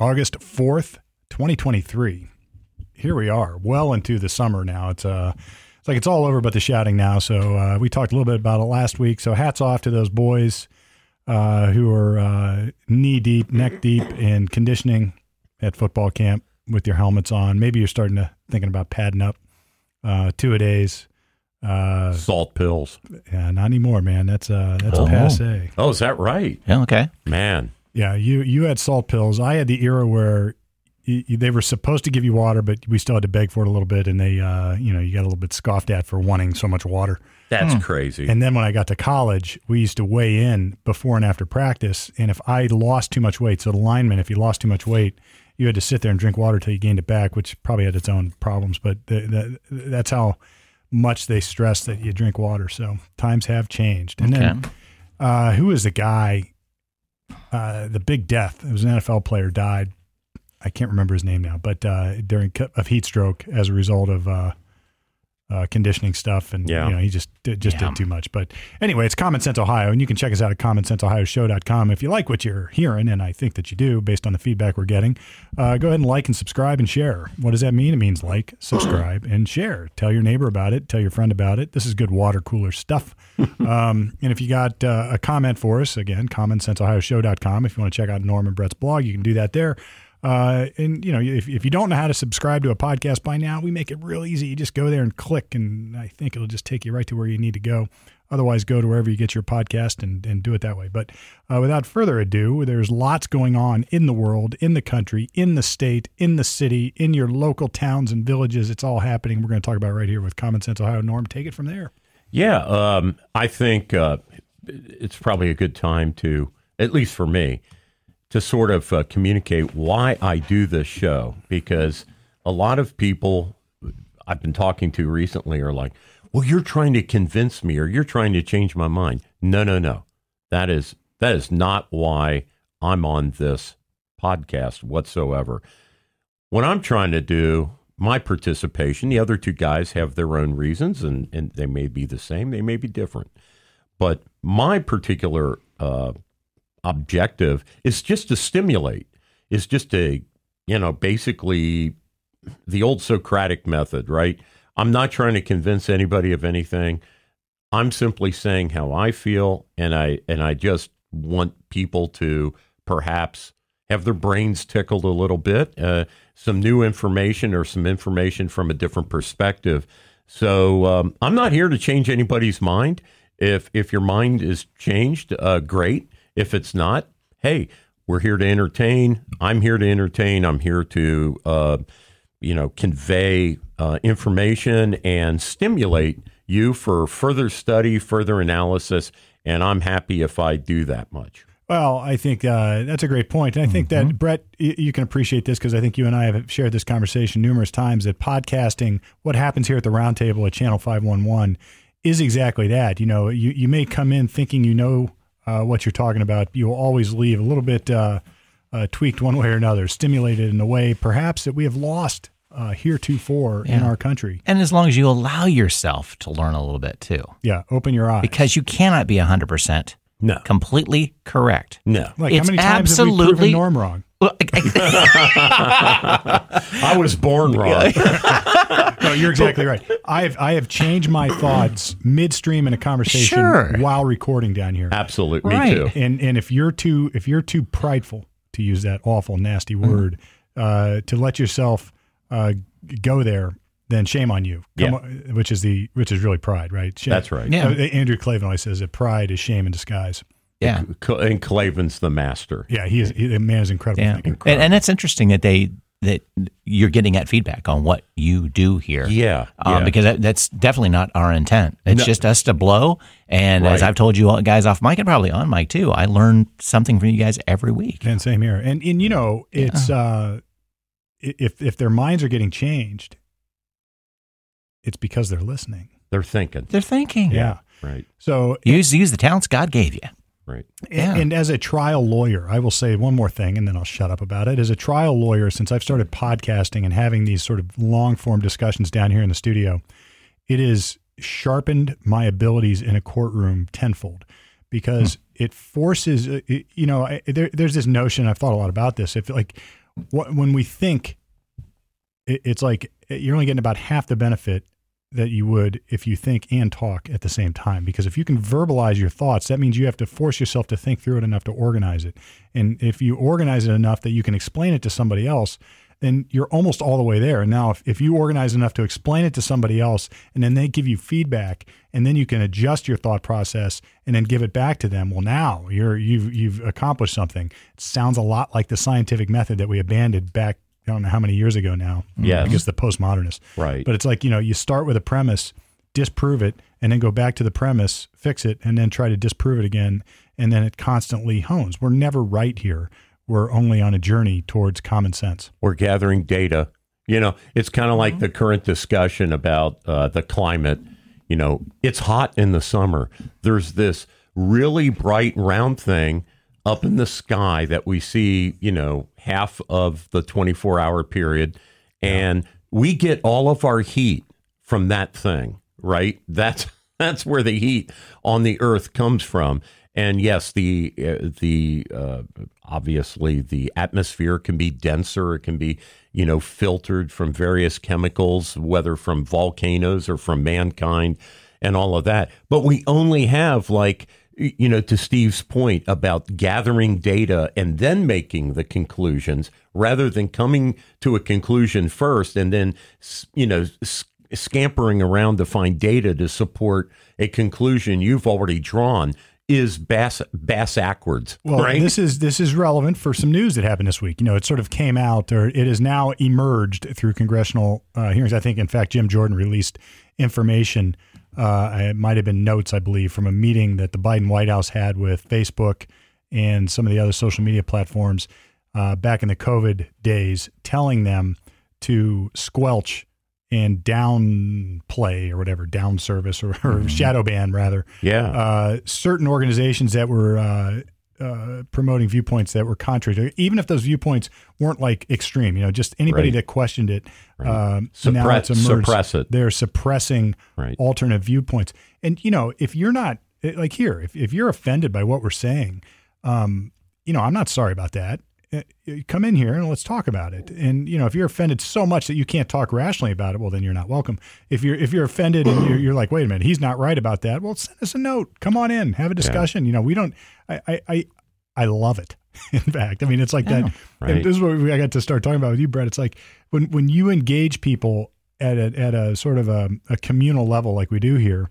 August 4th, 2023. Here we are, well into the summer now. It's uh it's like it's all over but the shouting now. So uh, we talked a little bit about it last week. So hats off to those boys uh, who are uh, knee deep, neck deep in conditioning at football camp with your helmets on. Maybe you're starting to thinking about padding up uh, two a days. Uh, Salt pills. yeah, not anymore, man. That's uh, that's Oh. passe. Oh, is that right? Yeah, okay. Man. Yeah, you you had salt pills. I had the era where y y- they were supposed to give you water, but we still had to beg for it a little bit, and they, uh, you know, you got a little bit scoffed at for wanting so much water. That's crazy. And then when I got to college, we used to weigh in before and after practice, and if I lost too much weight, so the lineman, if you lost too much weight, you had to sit there and drink water till you gained it back, which probably had its own problems, but the, the, that's how much they stress that you drink water. So times have changed. And then uh, who is the guy? Uh, the big death. It was an NFL player died. I can't remember his name now, but uh, during of heat stroke as a result of uh, conditioning stuff, and Yeah. you know he just did, just Yeah. did too much. But anyway, it's Common Sense Ohio, and you can check us out at commonsenseohioshow.com if you like what you're hearing, and I think that you do based on the feedback we're getting. Uh, go ahead and like and subscribe and share. What does that mean? It means like, subscribe, and share. Tell your neighbor about it. Tell your friend about it. This is good water cooler stuff. um, and if you got uh, a comment for us, again, commonsenseohioshow.com. If you want to check out Norm and Brett's blog, you can do that there. Uh, and you know, if, if you don't know how to subscribe to a podcast by now, we make it real easy. You just go there and click, and I think it'll just take you right to where you need to go. Otherwise, go to wherever you get your podcast and, and do it that way. But uh, without further ado, there's lots going on in the world, in the country, in the state, in the city, in your local towns and villages. It's all happening. We're going to talk about right here with Common Sense Ohio. Norm, take it from there. Yeah, um, I think uh, it's probably a good time to, at least for me, to sort of uh, communicate why I do this show because a lot of people I've been talking to recently are like, "Well, you're trying to convince me or you're trying to change my mind." No, no, no. That is that is not why I'm on this podcast whatsoever. What I'm trying to do, my participation, the other two guys have their own reasons and, and they may be the same, they may be different. But my particular uh, objective is just to stimulate, is just to, you know, basically the old Socratic method, right? I'm not trying to convince anybody of anything. I'm simply saying how I feel, and I and I just want people to perhaps have their brains tickled a little bit, uh, some new information or some information from a different perspective. So um, I'm not here to change anybody's mind. If if your mind is changed, uh, great. If it's not, hey, we're here to entertain. I'm here to entertain. I'm here to uh, you know convey uh, information and stimulate you for further study, further analysis, and I'm happy if I do that much. Well, I think uh, that's a great point. And I think that, Brett, y- you can appreciate this because I think you and I have shared this conversation numerous times that podcasting, what happens here at the roundtable at Channel 511, is exactly that. You know, you, you may come in thinking you know uh, what you're talking about. You will always leave a little bit uh, uh, tweaked one way or another, stimulated in a way perhaps that we have lost uh, heretofore in our country. And as long as you allow yourself to learn a little bit too, Yeah, open your eyes. because you cannot be 100% No, completely correct. no. like, how many times have we proven absolutely- Norm wrong? Well, I was born wrong. No, you're exactly right. I have I have changed my thoughts midstream in a conversation Sure. while recording down here. Absolutely, me Right. too. And and if you're too if you're too prideful to use that awful nasty Mm-hmm. word uh, to let yourself uh, go there, then shame on you. Yeah. on- which is the which is really pride, right? Shame. That's right. Yeah. Uh, Andrew Klavan always says that pride is shame in disguise. Yeah. And Klavan's the master. Yeah, he is. He, the man is incredible. Yeah. thinking. And, and it's interesting that they that you're getting that feedback on what you do here. Yeah, Um, yeah. because that, that's definitely not our intent. It's No. just us to blow. And as I've told you all guys off mic and probably on mic too, I learn something from you guys every week. And same here. And and you know, it's uh if if their minds are getting changed, it's because they're listening. They're thinking. They're thinking. Yeah. Right, So Use use the talents God gave you. Right. Yeah. and, and as a trial lawyer, I will say one more thing and then I'll shut up about it. As a trial lawyer, since I've started podcasting and having these sort of long form discussions down here in the studio, it has sharpened my abilities in a courtroom tenfold because it forces, uh, you know, I, there, there's this notion, I've thought a lot about this. If like wh- when we think, it, it's like you're only getting about half the benefit that you would if you think and talk at the same time. Because if you can verbalize your thoughts, that means you have to force yourself to think through it enough to organize it. And if you organize it enough that you can explain it to somebody else, then you're almost all the way there. And now, if, if you organize enough to explain it to somebody else and then they give you feedback and then you can adjust your thought process and then give it back to them, well, now you're, you've, you've accomplished something. It sounds a lot like the scientific method that we abandoned back, I don't know how many years ago now. Yeah, I guess the postmodernists. Right. But it's like, you know, you start with a premise, disprove it, and then go back to the premise, fix it, and then try to disprove it again. And then it constantly hones. We're never right here. We're only on a journey towards common sense. We're gathering data. You know, it's kind of like the current discussion about uh, the climate. You know, it's hot in the summer. There's this really bright round thing up in the sky that we see, you know, half of the 24 hour period. And we get all of our heat from that thing, right? That's that's where the heat on the earth comes from. And yes, the uh, the uh, obviously the atmosphere can be denser. It can be you know filtered from various chemicals, whether from volcanoes or from mankind, and all of that. But we only have like you know to Steve's point about gathering data and then making the conclusions, rather than coming to a conclusion first and then you know. Scampering around to find data to support a conclusion you've already drawn is bass bass backwards. Well, right? this is this is relevant for some news that happened this week. You know, it sort of came out, or it has now emerged through congressional uh, hearings. I think, in fact, Jim Jordan released information. Uh, it might have been notes, I believe, from a meeting that the Biden White House had with Facebook and some of the other social media platforms uh, back in the COVID days, telling them to squelch and downplay or whatever, down service or, or shadow ban rather yeah. uh, certain organizations that were uh, promoting viewpoints that were contrary to, even if those viewpoints weren't like extreme, you know, just anybody Right. that questioned it. Um, now Suppress- it's emerged. suppress it. They're suppressing Right. alternate viewpoints. And, you know, if you're not, eh, like here, if, if you're offended by what we're saying, um, you know, I'm not sorry about that. Uh, Come in here and let's talk about it. And you know, if you're offended so much that you can't talk rationally about it, well, then you're not welcome. If you're if you're offended and you're, you're like, wait a minute, he's not right about that. Well, send us a note. Come on in, have a discussion. You know, we don't. I I I, I love it. In fact, I mean, it's like that. right. And this is what we, I got to start talking about with you, Brett. It's like when when you engage people at a, at a sort of a, a communal level like we do here,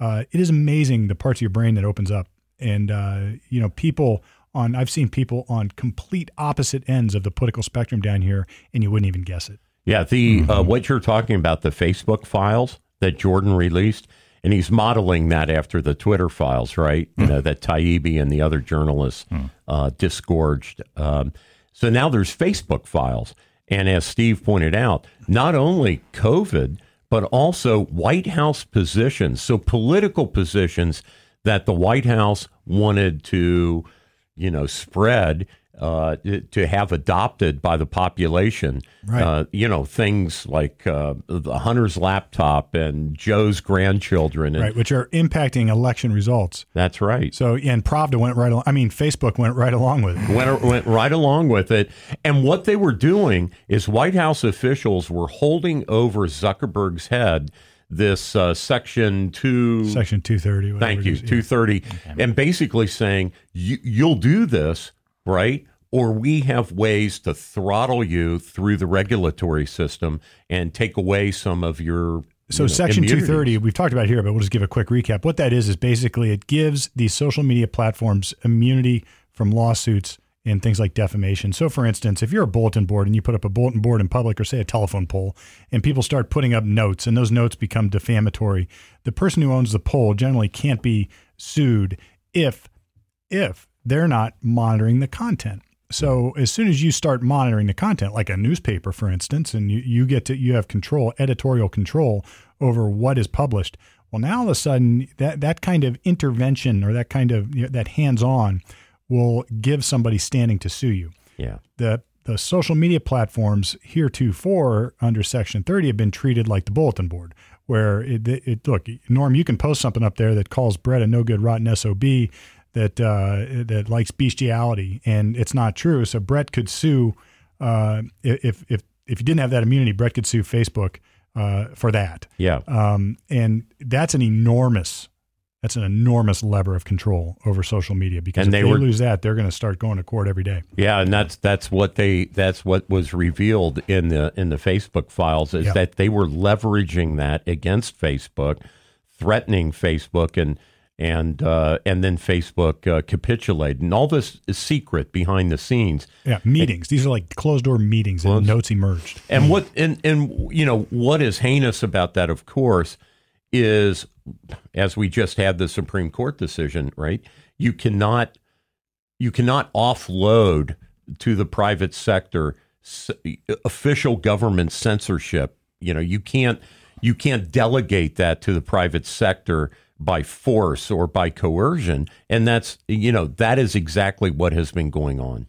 uh, it is amazing the parts of your brain that opens up. And uh, you know, people on I've seen people on complete opposite ends of the political spectrum down here, and you wouldn't even guess it. Yeah, the uh, Mm-hmm. what you're talking about, the Facebook files that Jordan released, and he's modeling that after the Twitter files, right? You know that Taibbi and the other journalists uh, disgorged. Um, so now there's Facebook files, and as Steve pointed out, not only COVID, but also White House positions. So political positions that the White House wanted to, you know, spread uh, to have adopted by the population. Right. Uh, you know, things like uh, the Hunter's laptop and Joe's grandchildren. And Right, which are impacting election results. That's right. So, yeah, and Pravda went right. Along, I mean, Facebook went right along with it. went went right along with it. And what they were doing is White House officials were holding over Zuckerberg's head this uh, section two. Section two thirty. thank you, two thirty, and basically saying you, you'll do this right. Or we have ways to throttle you through the regulatory system and take away some of your. So you know, section immunities. 230, we've talked about here, but we'll just give a quick recap. What that is is basically it gives these social media platforms immunity from lawsuits and things like defamation. So for instance, if you're a bulletin board and you put up a bulletin board in public or say a telephone pole and people start putting up notes and those notes become defamatory, the person who owns the pole generally can't be sued if if they're not monitoring the content. So as soon as you start monitoring the content, like a newspaper, for instance, and you, you get to you have control, editorial control over what is published. Well, now all of a sudden that that kind of intervention or that kind of you know, that hands on will give somebody standing to sue you. Yeah. The the social media platforms heretofore under Section 30 have been treated like the bulletin board, where it, it, it look Norm, you can post something up there that calls Brett a no good rotten sob that uh, that likes bestiality, and it's not true. So Brett could sue uh, if if if you didn't have that immunity, Brett could sue Facebook uh, for that. Yeah. Um, and that's an enormous that's an enormous lever of control over social media because And if they they, were- lose that, they're going to start going to court every day. Yeah, and that's that's what they that's what was revealed in the in the Facebook files is Yeah. that they were leveraging that against Facebook, threatening Facebook and and uh, and then Facebook uh, capitulated, and all this is secret behind the scenes. Yeah, meetings. These are like closed door meetings and Closed- notes emerged. And what and and you know what is heinous about that, of course, is as we just had the Supreme Court decision, right? You cannot you cannot offload to the private sector official government censorship. You know, you can't you can't delegate that to the private sector by force or by coercion, and that's you know that is exactly what has been going on.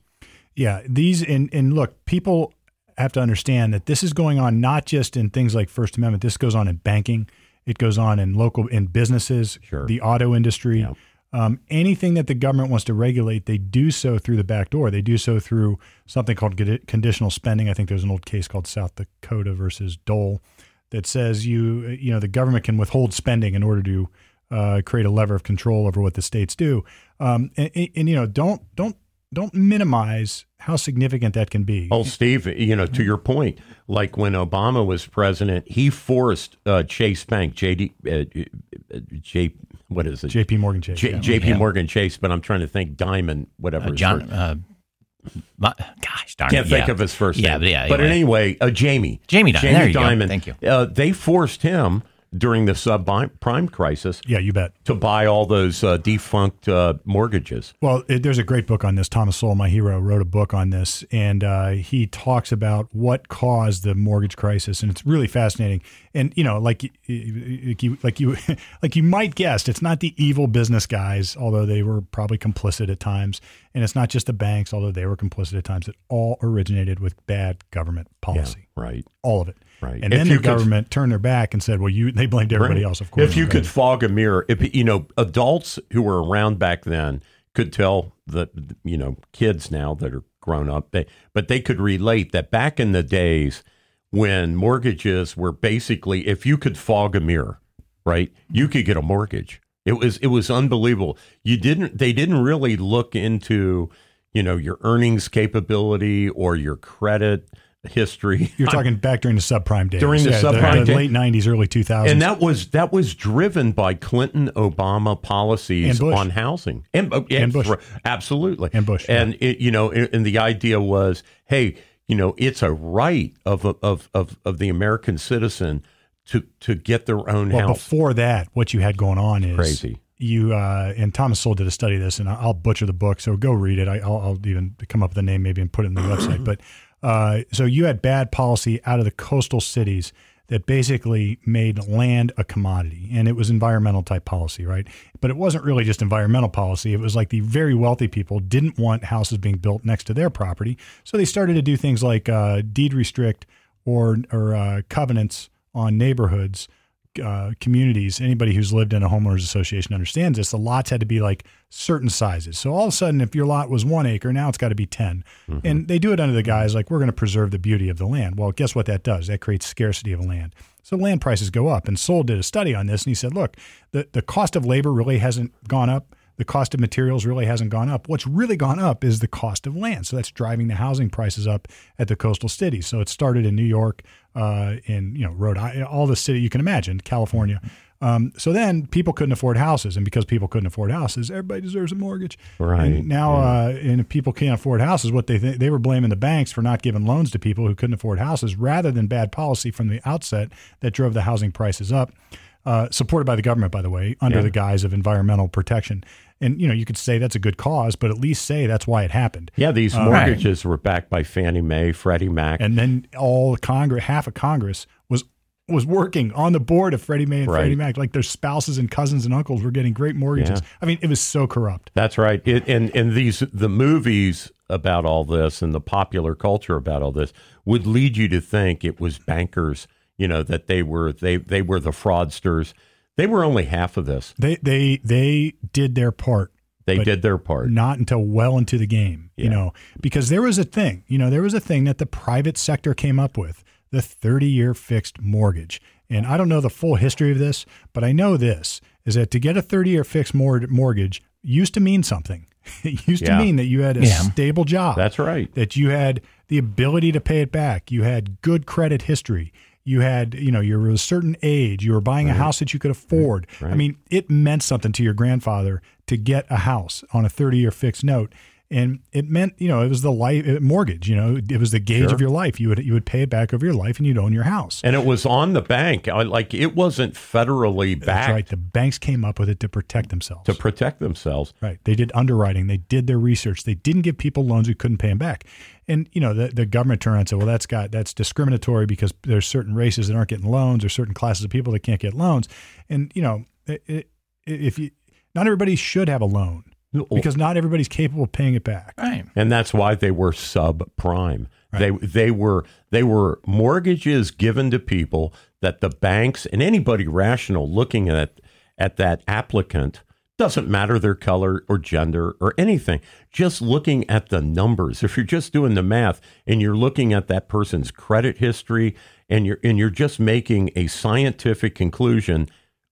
Yeah, these and and look, people have to understand that this is going on not just in things like First Amendment. This goes on in banking. It goes on in local in businesses, Sure. the auto industry. Yeah. Um, anything that the government wants to regulate, they do so through the back door. They do so through something called conditional spending. I think there's an old case called South Dakota versus Dole that says you you know the government can withhold spending in order to uh, create a lever of control over what the states do. Um, and, and, and, you know don't don't don't minimize how significant that can be. Oh, Steve, you know, to your point, like when Obama was president, he forced uh, Chase Bank, JD, uh, uh, J, what is it? J.P. Morgan Chase. J, yeah. JP Yeah. Morgan Chase, but I'm trying to think Diamond, whatever. Uh, John, uh, my, gosh darn can't it, think yeah. of his first Yeah, name. but yeah, But anyway. anyway, uh, Jamie. Jamie Dimon. There you go. Thank you. Uh, they forced him during the subprime crisis Yeah, you bet. to buy all those uh, defunct uh, mortgages. Well, it, there's a great book on this. Thomas Sowell, my hero, wrote a book on this, and uh, he talks about what caused the mortgage crisis, and it's really fascinating. And you know, like, y- y- like you, like you, like you might guess, it's not the evil business guys, although they were probably complicit at times, and it's not just the banks, although they were complicit at times. It all originated with bad government policy, Right. all of it. Right. And If then the could- government turned their back and said, "Well, you." They blamed everybody Right. else, of course. If you right? could fog a mirror, if you know, adults who were around back then could tell the you know kids now that are grown up, they but they could relate that back in the days when mortgages were basically, if you could fog a mirror, right, you could get a mortgage. It was it was unbelievable. You didn't they didn't really look into you know your earnings capability or your credit history. You're talking back during the subprime days, During the Yeah, subprime the, day- late '90s, early 2000s. And that was that was driven by Clinton Obama policies on housing and, uh, And Bush. absolutely And Bush, and it, you know and, and the idea was hey you know it's a right of of of of the American citizen to to get their own Well, house before that, what you had going on is Crazy. You uh, and Thomas Sowell did a study of this, and I'll butcher the book, so go read it. I, I'll, I'll even come up with a name maybe and put it in the website. But uh, so you had bad policy out of the coastal cities that basically made land a commodity, and it was environmental type policy, right? But it wasn't really just environmental policy. It was like the very wealthy people didn't want houses being built next to their property, so they started to do things like uh, deed restrict or or uh, covenants on neighborhoods uh, communities, anybody who's lived in a homeowners association understands this. The lots had to be like certain sizes. So all of a sudden, if your lot was one acre, now it's got to be 10. And they do it under the guise like, we're going to preserve the beauty of the land. Well, guess what that does? That creates scarcity of land. So land prices go up. And Sowell did a study on this and he said, look, the, the cost of labor really hasn't gone up. The cost of materials really hasn't gone up. What's really gone up is the cost of land. So that's driving the housing prices up at the coastal cities. So it started in New York, uh, in you know Rhode Island, all the city you can imagine, California. Um, so then people couldn't afford houses, and because people couldn't afford houses, everybody deserves a mortgage. Right, And now, uh, and if people can't afford houses, what they th- they were blaming the banks for not giving loans to people who couldn't afford houses, rather than bad policy from the outset that drove the housing prices up. Uh, supported by the government, by the way, under Yeah. the guise of environmental protection. And you know, you could say that's a good cause, but at least say that's why it happened. yeah these uh, mortgages were backed by Fannie Mae Freddie Mac And then all Congress, half of Congress was was working on the board of Freddie Mae and Right. Freddie Mac. Like their spouses and cousins and uncles were getting great mortgages. Yeah. I mean, it was so corrupt. That's right. It, and and these the movies about all this and the popular culture about all this would lead you to think it was bankers. You know that they were they they were the fraudsters. They were only half of this. They they they did their part They did their part. not until well into the game, you know, because there was a thing, you know, there was a thing that the private sector came up with the 30 year fixed mortgage. And I don't know the full history of this, but I know this is that to get a 30 year fixed mor- mortgage used to mean something. It used Yeah. to mean that you had a Yeah. stable job That's right. that you had the ability to pay it back. You had good credit history. You had, you know, you were a certain age. You were buying a house that you could afford. I mean, it meant something to your grandfather to get a house on a 30 year fixed note. And it meant, you know, it was the life mortgage, you know, it was the gauge of your life. You would, you would pay it back over your life and you'd own your house. And it was on the bank. I- Like it wasn't federally That's backed right. The banks came up with it to protect themselves. to protect themselves. Right. They did underwriting. They did their research. They didn't give people loans who couldn't pay them back. And you know, the, the government turned around and said, "Well, that's got that's discriminatory because there's certain races that aren't getting loans, or certain classes of people that can't get loans." And you know, it, it, if you not everybody should have a loan because not everybody's capable of paying it back. Right. and that's why they were subprime. They they were they were mortgages given to people that the banks and anybody rational looking at at that applicant doesn't matter their color or gender or anything. Just looking at the numbers. If you're just doing the math and you're looking at that person's credit history and you're and you're just making a scientific conclusion,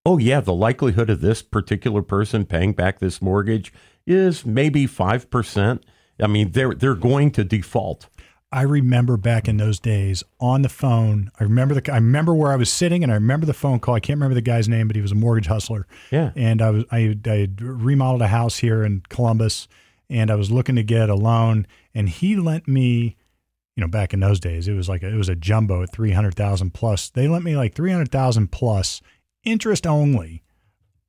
oh yeah, the likelihood of this particular person paying back this mortgage is maybe 5%. I mean, they're they're going to default. I remember back in those days on the phone. I remember the I remember where I was sitting, and I remember the phone call. I can't remember the guy's name, but he was a mortgage hustler. Yeah. And I was I I had remodeled a house here in Columbus, and I was looking to get a loan, and he lent me. You know, back in those days, it was like a, it was a jumbo at three hundred thousand plus. They lent me like three hundred thousand plus, interest only,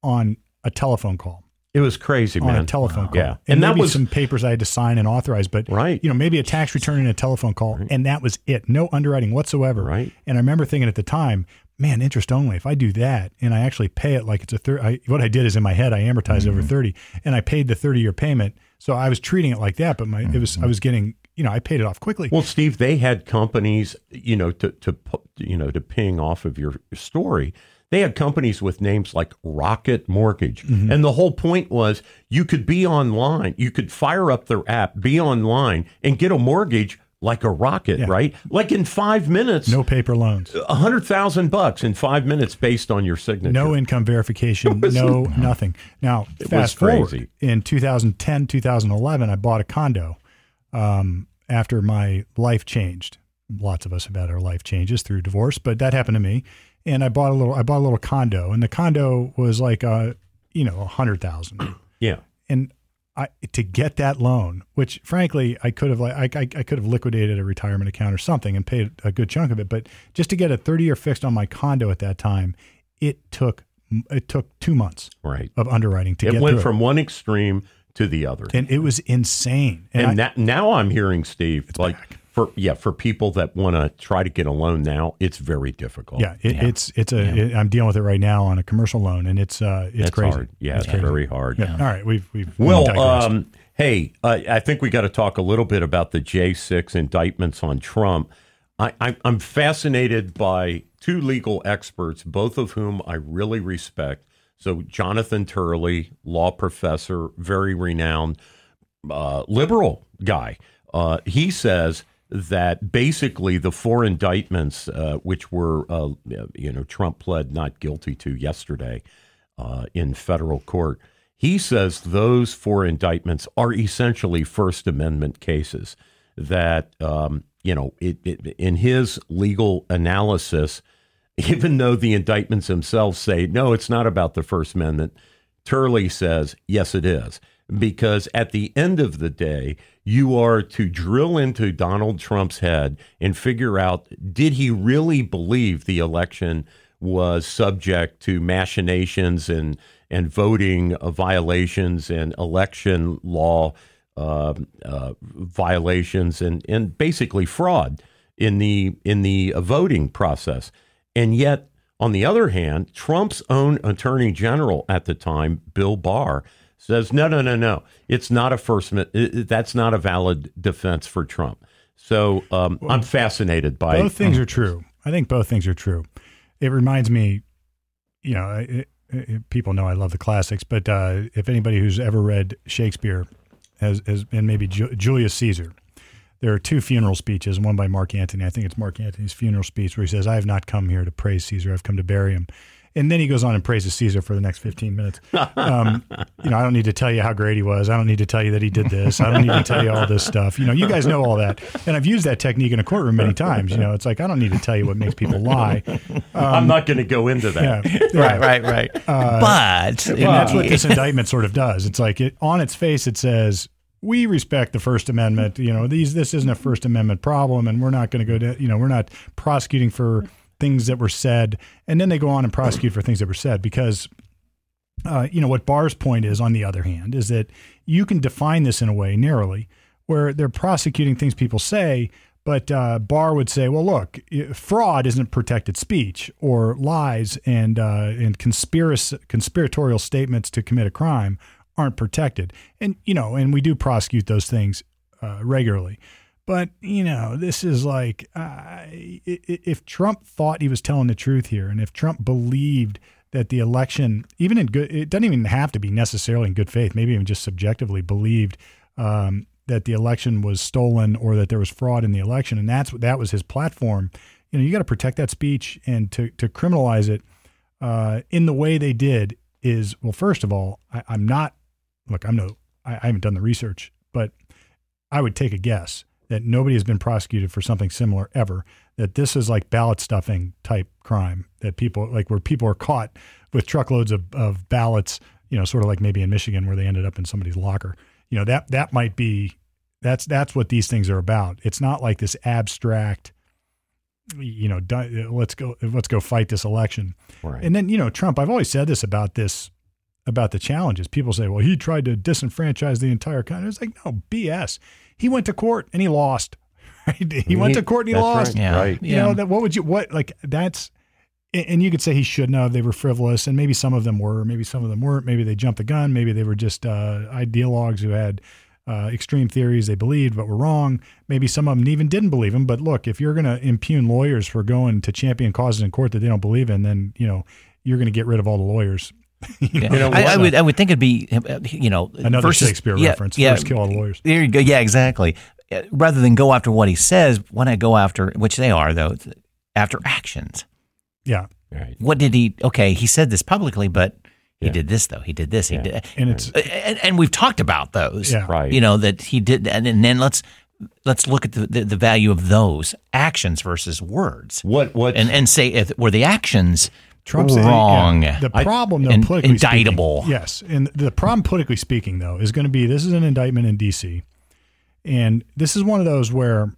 on a telephone call It was crazy, man. on man. a telephone call. Yeah. And, And that was some papers I had to sign and authorize, but Right. you know, maybe a tax return and a telephone call, and that was it. No underwriting whatsoever. Right. And I remember thinking at the time, man, interest only. If I do that and I actually pay it like it's a third, I, what I did is in my head I amortized over mm-hmm. thirty, and I paid the thirty year payment. So I was treating it like that, but my it was mm-hmm. I was getting you know I paid it off quickly. Well, Steve, they had companies, you know, to to you know to ping off of your story. They had companies with names like Rocket Mortgage, and the whole point was you could be online, you could fire up their app, be online, and get a mortgage like a rocket, right? Like in five minutes, no paper loans, a hundred thousand bucks in five minutes based on your signature. no income verification, no nothing. Now was fast forward in 2010, 2011, I bought a condo um, after my life changed. Lots of us have had our life changes through divorce, but that happened to me. And I bought a little. I bought a little condo, and the condo was like uh, you know, a hundred thousand. yeah, and I to get that loan, which frankly I could have like I, I, I could have liquidated a retirement account or something and paid a good chunk of it, but just to get a thirty year fixed on my condo at that time, it took it took two months right. of underwriting to It get went from one extreme to the other. and it was insane. And, And I- that, now I'm hearing Steve It's like back. For yeah for people that want to try to get a loan now, it's very difficult. yeah, it, it's it's a it- I'm dealing with it right now on a commercial loan, and it's uh it's That's crazy. hard. Yeah, it's crazy. very hard. Yeah. All right, we've we've Well, um, hey, uh, I think we got to talk a little bit about the J6 indictments on Trump. I, I, I'm fascinated by two legal experts, both of whom I really respect. So, Jonathan Turley, law professor, very renowned, uh, liberal guy. Uh, he says that basically the four indictments, uh, which were, uh, you know, Trump pled not guilty to yesterday uh, in federal court, he says those four indictments are essentially First Amendment cases. That um, you know, it, it, in his legal analysis, even though the indictments themselves say no, it's not about the First Amendment. Turley says yes, it is because at the end of the day, you are to drill into Donald Trump's head and figure out did he really believe the election was subject to machinations and and voting uh, violations and election law um, uh, violations and and basically fraud in the in the uh, voting process, and yet. On the other hand, Trump's own attorney general at the time, Bill Barr, says no, no, no, no. It's not a first. it- it- That's not a valid defense for Trump. So um, I'm fascinated by both things are true. I think both things are true. It reminds me, you know, it, uh, people know I love the classics, but uh, if anybody who's ever read Shakespeare has, has and maybe Ju- Julius Caesar, there are two funeral speeches, one by Mark Antony. I think it's Mark Antony's funeral speech where he says, I have not come here to praise Caesar, I've come to bury him. And then he goes on and praises Caesar for the next 15 minutes. Um, you know, I don't need to tell you how great he was. I don't need to tell you that he did this. I don't need to tell you all this stuff. You know, you guys know all that. And I've used that technique in a courtroom many times. You know, it's like, I don't need to tell you what makes people lie. I'm not going to go into that. Yeah. yeah. Right, right, right. Uh, but And that's what this indictment sort of does. It's like it, on its face, it says we respect the First Amendment. You know, these this isn't a First Amendment problem, and we're not going to go to you know we're not prosecuting for things that were said, and then they go on and prosecute for things that were said because. Uh, you know what Barr's point is, on the other hand, is that you can define this in a way narrowly where they're prosecuting things people say, but uh, Barr would say, well, look, fraud isn't protected speech, or lies and uh, and conspiracy, conspiratorial statements to commit a crime aren't protected. And you know, and we do prosecute those things uh, regularly. But you know, this is like uh, if Trump thought he was telling the truth here, and if Trump believed that the election, even in good, it doesn't even have to be necessarily in good faith, maybe even just subjectively believed um, that the election was stolen or that there was fraud in the election, and that's that was his platform. You know, you got to protect that speech, and to to criminalize it uh, in the way they did is well. First of all, I, I'm not look. I'm no. I, I haven't done the research, but I would take a guess that nobody has been prosecuted for something similar ever. That this is like ballot stuffing type crime. That people like where people are caught with truckloads of, of ballots. You know, sort of like maybe in Michigan where they ended up in somebody's locker. You know that that might be that's that's what these things are about. It's not like this abstract. You know, let's go let's go fight this election. Right. And then, you know, Trump, I've always said this about this, about the challenges. People say, well, he tried to disenfranchise the entire country. It's like, no, BS. He went to court and he lost. Right? He went to court and he That's lost. Right. Yeah. right. You know, that what would you, what, like, that's, and and you could say he shouldn't have. They were frivolous, and maybe some of them were, maybe some of them weren't. Maybe they jumped the gun. Maybe they were just uh, ideologues who had uh, extreme theories they believed but were wrong. Maybe some of them even didn't believe them. But look, if you're going to impugn lawyers for going to champion causes in court that they don't believe in, then you know you're going to get rid of all the lawyers. Yeah. know, I, I would I would think it'd be uh, you know Another versus- Shakespeare yeah, reference. Yeah, First kill all the lawyers. There you go. Yeah, exactly. Uh, Rather than go after what he says, why not go after which they are though after actions? Yeah, Right. What did he? Okay, he said this publicly, but he Yeah. did this though. He did this. He did, and it's and, and we've talked about those. Yeah. Right. You know that he did, and, and then let's let's look at the, the, the value of those actions versus words, What? What? and and say if were the actions Trump's wrong. yeah. The problem, though, and politically indictable. Speaking, yes, and the problem, politically speaking, though, is going to be this is an indictment in D.C. And this is one of those where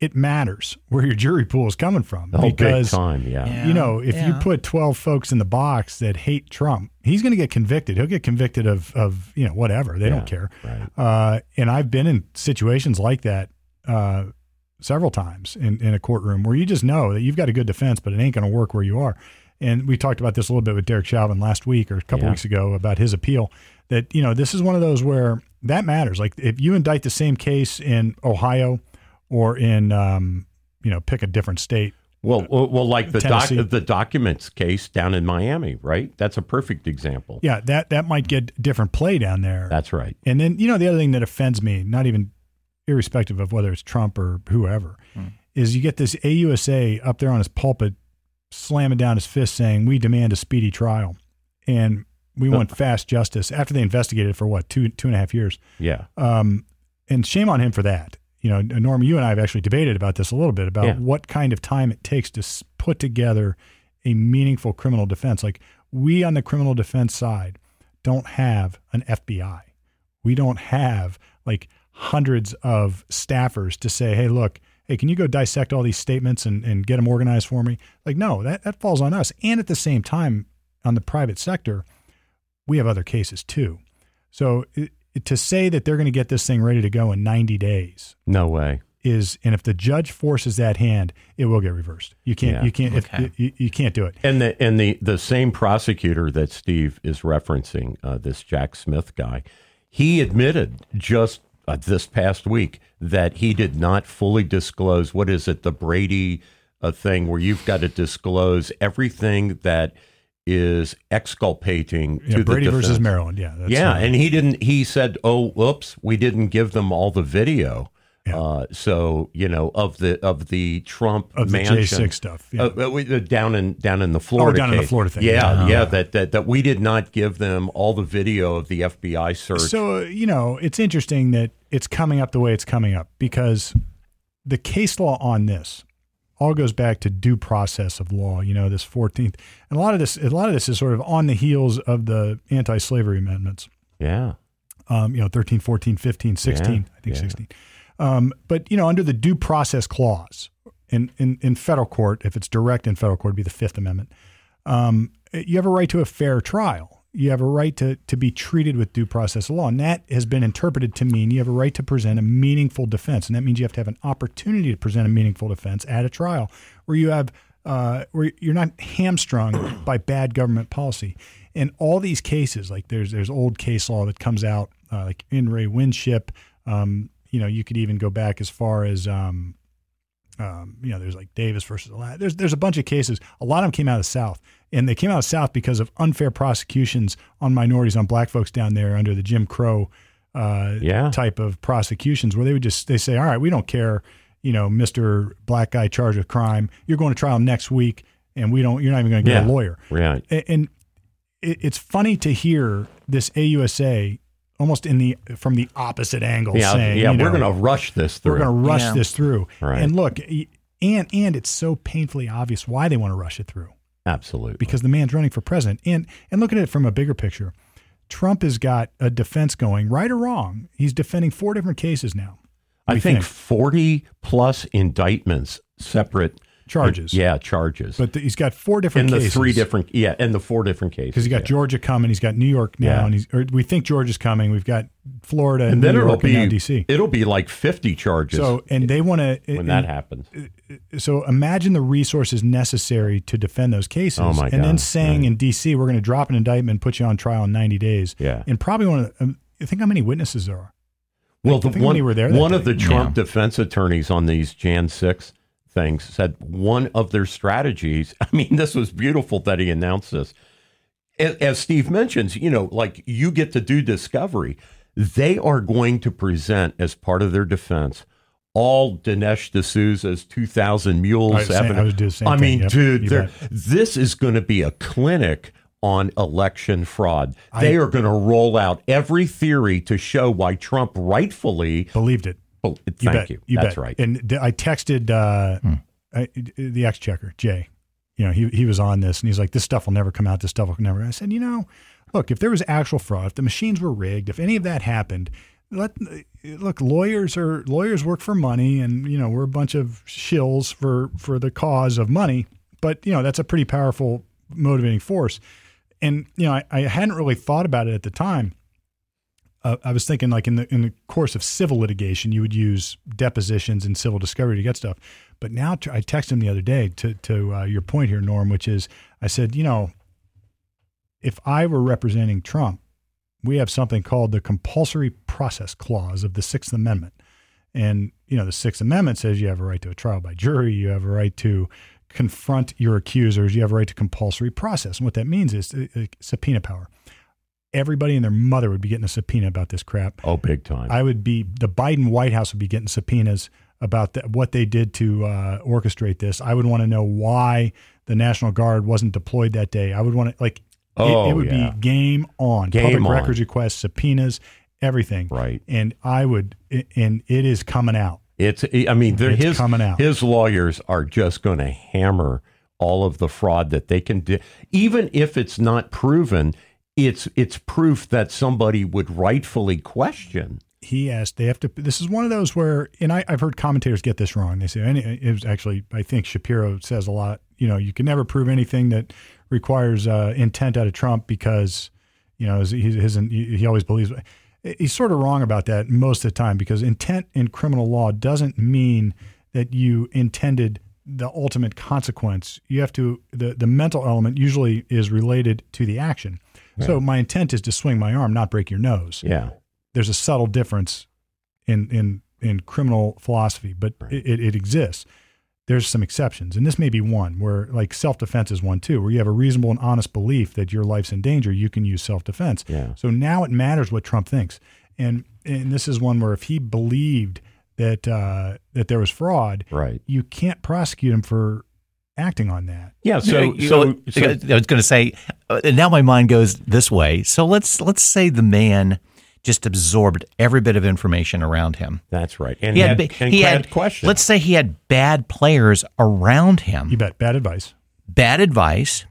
it matters where your jury pool is coming from big because time. Yeah. Yeah. you know if you put 12 folks in the box that hate Trump, he's going to get convicted. He'll get convicted of of you know whatever. They Yeah, don't care. Right. Uh, and I've been in situations like that uh, several times in, in a courtroom where you just know that you've got a good defense, but it ain't going to work where you are. And we talked about this a little bit with Derek Chauvin last week or a couple Yeah. weeks ago about his appeal. That you know this is one of those where that matters. Like if you indict the same case in Ohio or in um, you know pick a different state. Well, well, well, like the doc, the documents case down in Miami, right? That's a perfect example. Yeah, that that might get different play down there. That's right. And then, you know, the other thing that offends me, not even irrespective of whether it's Trump or whoever, is you get this AUSA up there on his pulpit slamming down his fist saying, We demand a speedy trial. And we want fast justice after they investigated for what, two, two and a half years. Yeah. Um, and shame on him for that. You know, Norm, you and I have actually debated about this a little bit about Yeah. what kind of time it takes to put together a meaningful criminal defense. Like we on the criminal defense side don't have an FBI. We don't have like hundreds of staffers to say, hey, look, hey, can you go dissect all these statements and, and get them organized for me? Like, no, that, that falls on us. And at the same time, on the private sector, we have other cases too. So it, it- to say that they're going to get this thing ready to go in 90 days No way. is, and if the judge forces that hand, it will get reversed. You can't, Yeah. you can't, Okay. if, you, you can't do it. And the and the the same prosecutor that Steve is referencing, uh, this Jack Smith guy, he admitted just uh, this past week that he did not fully disclose what is it the Brady uh, thing where you've got to disclose everything that is exculpating Yeah, to the Brady versus. Maryland. Yeah. That's, yeah, uh, and he didn't. He said, "Oh, whoops, we didn't give them all the video." Yeah. Uh, so you know of the of the Trump of the. J six stuff. Yeah. Uh, uh, we- uh, down in down in the Florida down in the. Florida thing. Yeah, Yeah. yeah, that, that that we did not give them all the video of the FBI search. So uh, you know, it's interesting that it's coming up the way it's coming up because the case law on this all goes back to due process of law. You know, this Fourteenth, and a lot of this, a lot of this is sort of on the heels of the anti-slavery amendments. yeah, Um, you know, 13, 14, 15, 16, Yeah, I think yeah. 16. Um, but you know, under the due process clause in, in in federal court, if it's direct in federal court, it'd be the Fifth Amendment. Um, you have a right to a fair trial. You have a right to, to be treated with due process of law. And that has been interpreted to mean you have a right to present a meaningful defense. And that means you have to have an opportunity to present a meaningful defense at a trial where you have uh, where you're not hamstrung by bad government policy. In all these cases, like there's there's old case law that comes out, uh, like in re Winship. Um, you know, you could even go back as far as um, um, you know, there's like Davis versus. There's there's a bunch of cases. A lot of them came out of the South, and they came out of South because of unfair prosecutions on minorities, on black folks down there under the Jim Crow uh, Yeah. type of prosecutions, where they would just they say, all right, we don't care, you know, Mister Black guy charged with crime, you're going to trial next week, and we don't, you're not even going to get Yeah. a lawyer. right. A- and it, it's funny to hear this AUSA almost in the from the opposite angle Yeah, saying, yeah, you we're going to rush this through. we're going to rush Yeah. this through. Right. And look, and and it's so painfully obvious why they want to rush it through Absolutely. because the man's running for president. And and look at it from a bigger picture. Trump has got a defense going, right or wrong. He's defending four different cases now. I think, think. 40 plus indictments, separate Charges. Yeah, charges. But the, he's got four different in different the cases. three different, yeah, in the four different cases. because he's got yeah. Georgia coming, he's got New York now, Yeah. and he's or we think Georgia's coming. We've got Florida and, and then New it'll York and be DC. it'll be like 50 charges So and they want to when that happens. so imagine the resources necessary to defend those cases Oh, my and then saying Right. in DC we're going to drop an indictment and put you on trial in 90 days Yeah. and probably one of the, um, think how many witnesses there are Well, I the think one, many were there that one of the Trump Yeah. defense attorneys on these Jan 6 things said one of their strategies. I mean, this was beautiful that he announced this. As, as Steve mentions, you know, like you get to do discovery. They are going to present as part of their defense all Dinesh D'Souza's 2000 Mules I was evidence. I same I thing. mean, Yep, dude, you they're- bet. this is going to be a clinic on election fraud. They are going to roll out every theory to show why Trump rightfully. believed it Oh, thank you bet you. you That's bet. right. and I texted uh, Hmm. I, the exchequer Jay you know he, he was on this and he's like this stuff will never come out this stuff will never I said you know look if there was actual fraud if the machines were rigged if any of that happened let look lawyers are lawyers work for money and you know we're a bunch of shills for for the cause of money but you know that's a pretty powerful motivating force and you know I, I hadn't really thought about it at the time uh, I was thinking like in the in the course of civil litigation, you would use depositions and civil discovery to get stuff. But now I texted him the other day to to uh, your point here, Norm, which is I said, you know, if I were representing Trump, we have something called the compulsory process clause of the Sixth Amendment, and you know the Sixth Amendment says you have a right to a trial by jury, you have a right to confront your accusers, you have a right to compulsory process, and what that means is uh, uh, subpoena power. Everybody and their mother would be getting a subpoena about this crap. oh, big time. I would be the Biden White House would be getting subpoenas about the, what they did to uh, orchestrate this. I would want to know why the National Guard wasn't deployed that day. I would want to like it- Oh, it, would yeah. be game on. Game Public on. records requests, subpoenas, everything. Right. And I would, and it is coming out. It's. I mean, his coming out. his lawyers are just going to hammer all of the fraud that they can do, even if it's not proven. It's it's proof that somebody would rightfully question. he asked they have to this is one of those where and I, i've heard commentators get this wrong. They say and it was actually i think shapiro says a lot you know you can never prove anything that requires uh, intent out of trump because you know his, his, he always believes he's sort of wrong about that most of the time because intent in criminal law doesn't mean that you intended the ultimate consequence. You have to the, the mental element usually is related to the action so my intent is to swing my arm not break your nose Yeah. there's a subtle difference in in in criminal philosophy, but it, it, it exists. there's some exceptions, and this may be one where like self defense is one too, where you have a reasonable and honest belief that your life's in danger, you can use self defense. Yeah. So now it matters what Trump thinks, and and this is one where if he believed that uh, that there was fraud, Right. you can't prosecute him for acting on that. Yeah. So, So, so, so I was going to say. Uh, now my mind goes this way. So let's let's say the man just absorbed every bit of information around him. that's right. And He he had, had, and he had had questions. Let's say he had bad players around him, You bet. Bad advice. bad advice.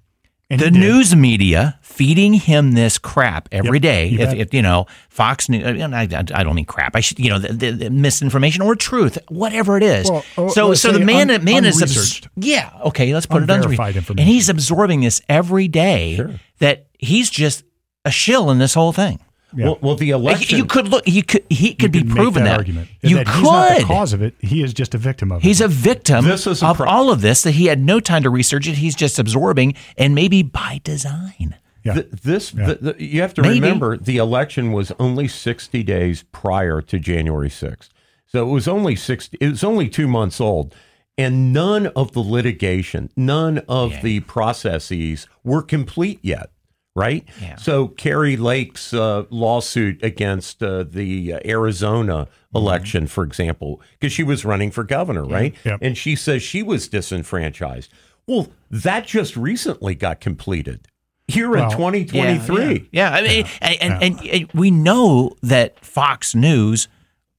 And the news media feeding him this crap every Yep, day. you If, if you know Fox News, I, I I don't mean crap. I should you know the, the, the misinformation or truth, whatever it is. Well, oh, so so the man un- man is abs- yeah okay. Let's put it under and he's absorbing this every day. Sure. That he's just a shill in this whole thing. Yeah. well, well, the election. You could look. You could. He could be proven that, that. argument. You that could. He's not the cause of it. He is just a victim of He's it. a victim This is a of pro- all of this that he had no time to research it. He's just absorbing, and maybe by design. Yeah. Th- this the, the, you have to Maybe. remember the election was only 60 days prior to January 6th. So it was only 60 it was only 2 months old and none of the litigation, none of the processes were complete yet, right? Yeah. So Kari Lake's uh, lawsuit against uh, the uh, Arizona election, for example, because she was running for governor, right? Yep. And she says she was disenfranchised. Well, that just recently got completed here in Well, 2023. Yeah, I mean, and, and, and, and we know that Fox News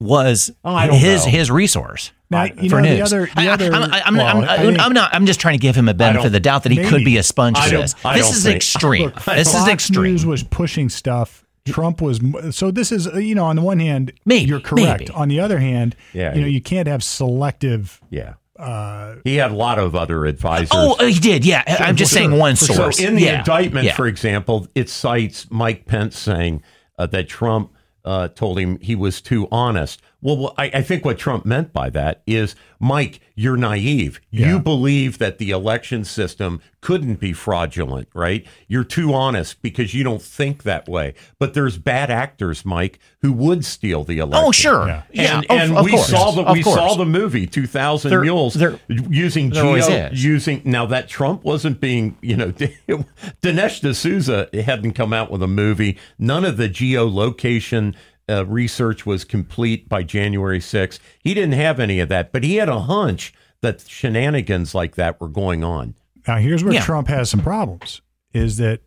was Oh, his know. his resource. Now, for know, the news. other- the I, other- am I'm, I'm, I'm, I I'm, not. I'm just trying to give him a benefit of the doubt that he could be a sponge for this. This is think- extreme. I This is extreme. News was pushing stuff. Trump was so. This is uh, you know on the one hand, Maybe, you're correct. maybe. On the other hand, Yeah, you know you can't have selective. Yeah. Uh, He had a lot of other advisors. Oh, he did. Yeah, I'm just sure. saying one source. So in the Yeah, indictment, yeah. for example, it cites Mike Pence saying uh, that Trump uh, told him he was too honest. Well, well, I, I think what Trump meant by that is, Mike, you're naive. Yeah. You believe that the election system couldn't be fraudulent, right? You're too honest because you don't think that way. But there's bad actors, Mike, who would steal the election. Oh, sure. Yeah. Yeah, and, of- and of we course. saw the we saw the movie Two Thousand There- Mules there- using geo using now that Trump wasn't being you know Dinesh D'Souza hadn't come out with a movie. None of the geolocation uh, research was complete by January 6th. He didn't have any of that, but he had a hunch that shenanigans like that were going on. now here's where Yeah. Trump has some problems. Is that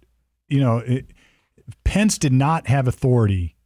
you know it, Pence did not have authority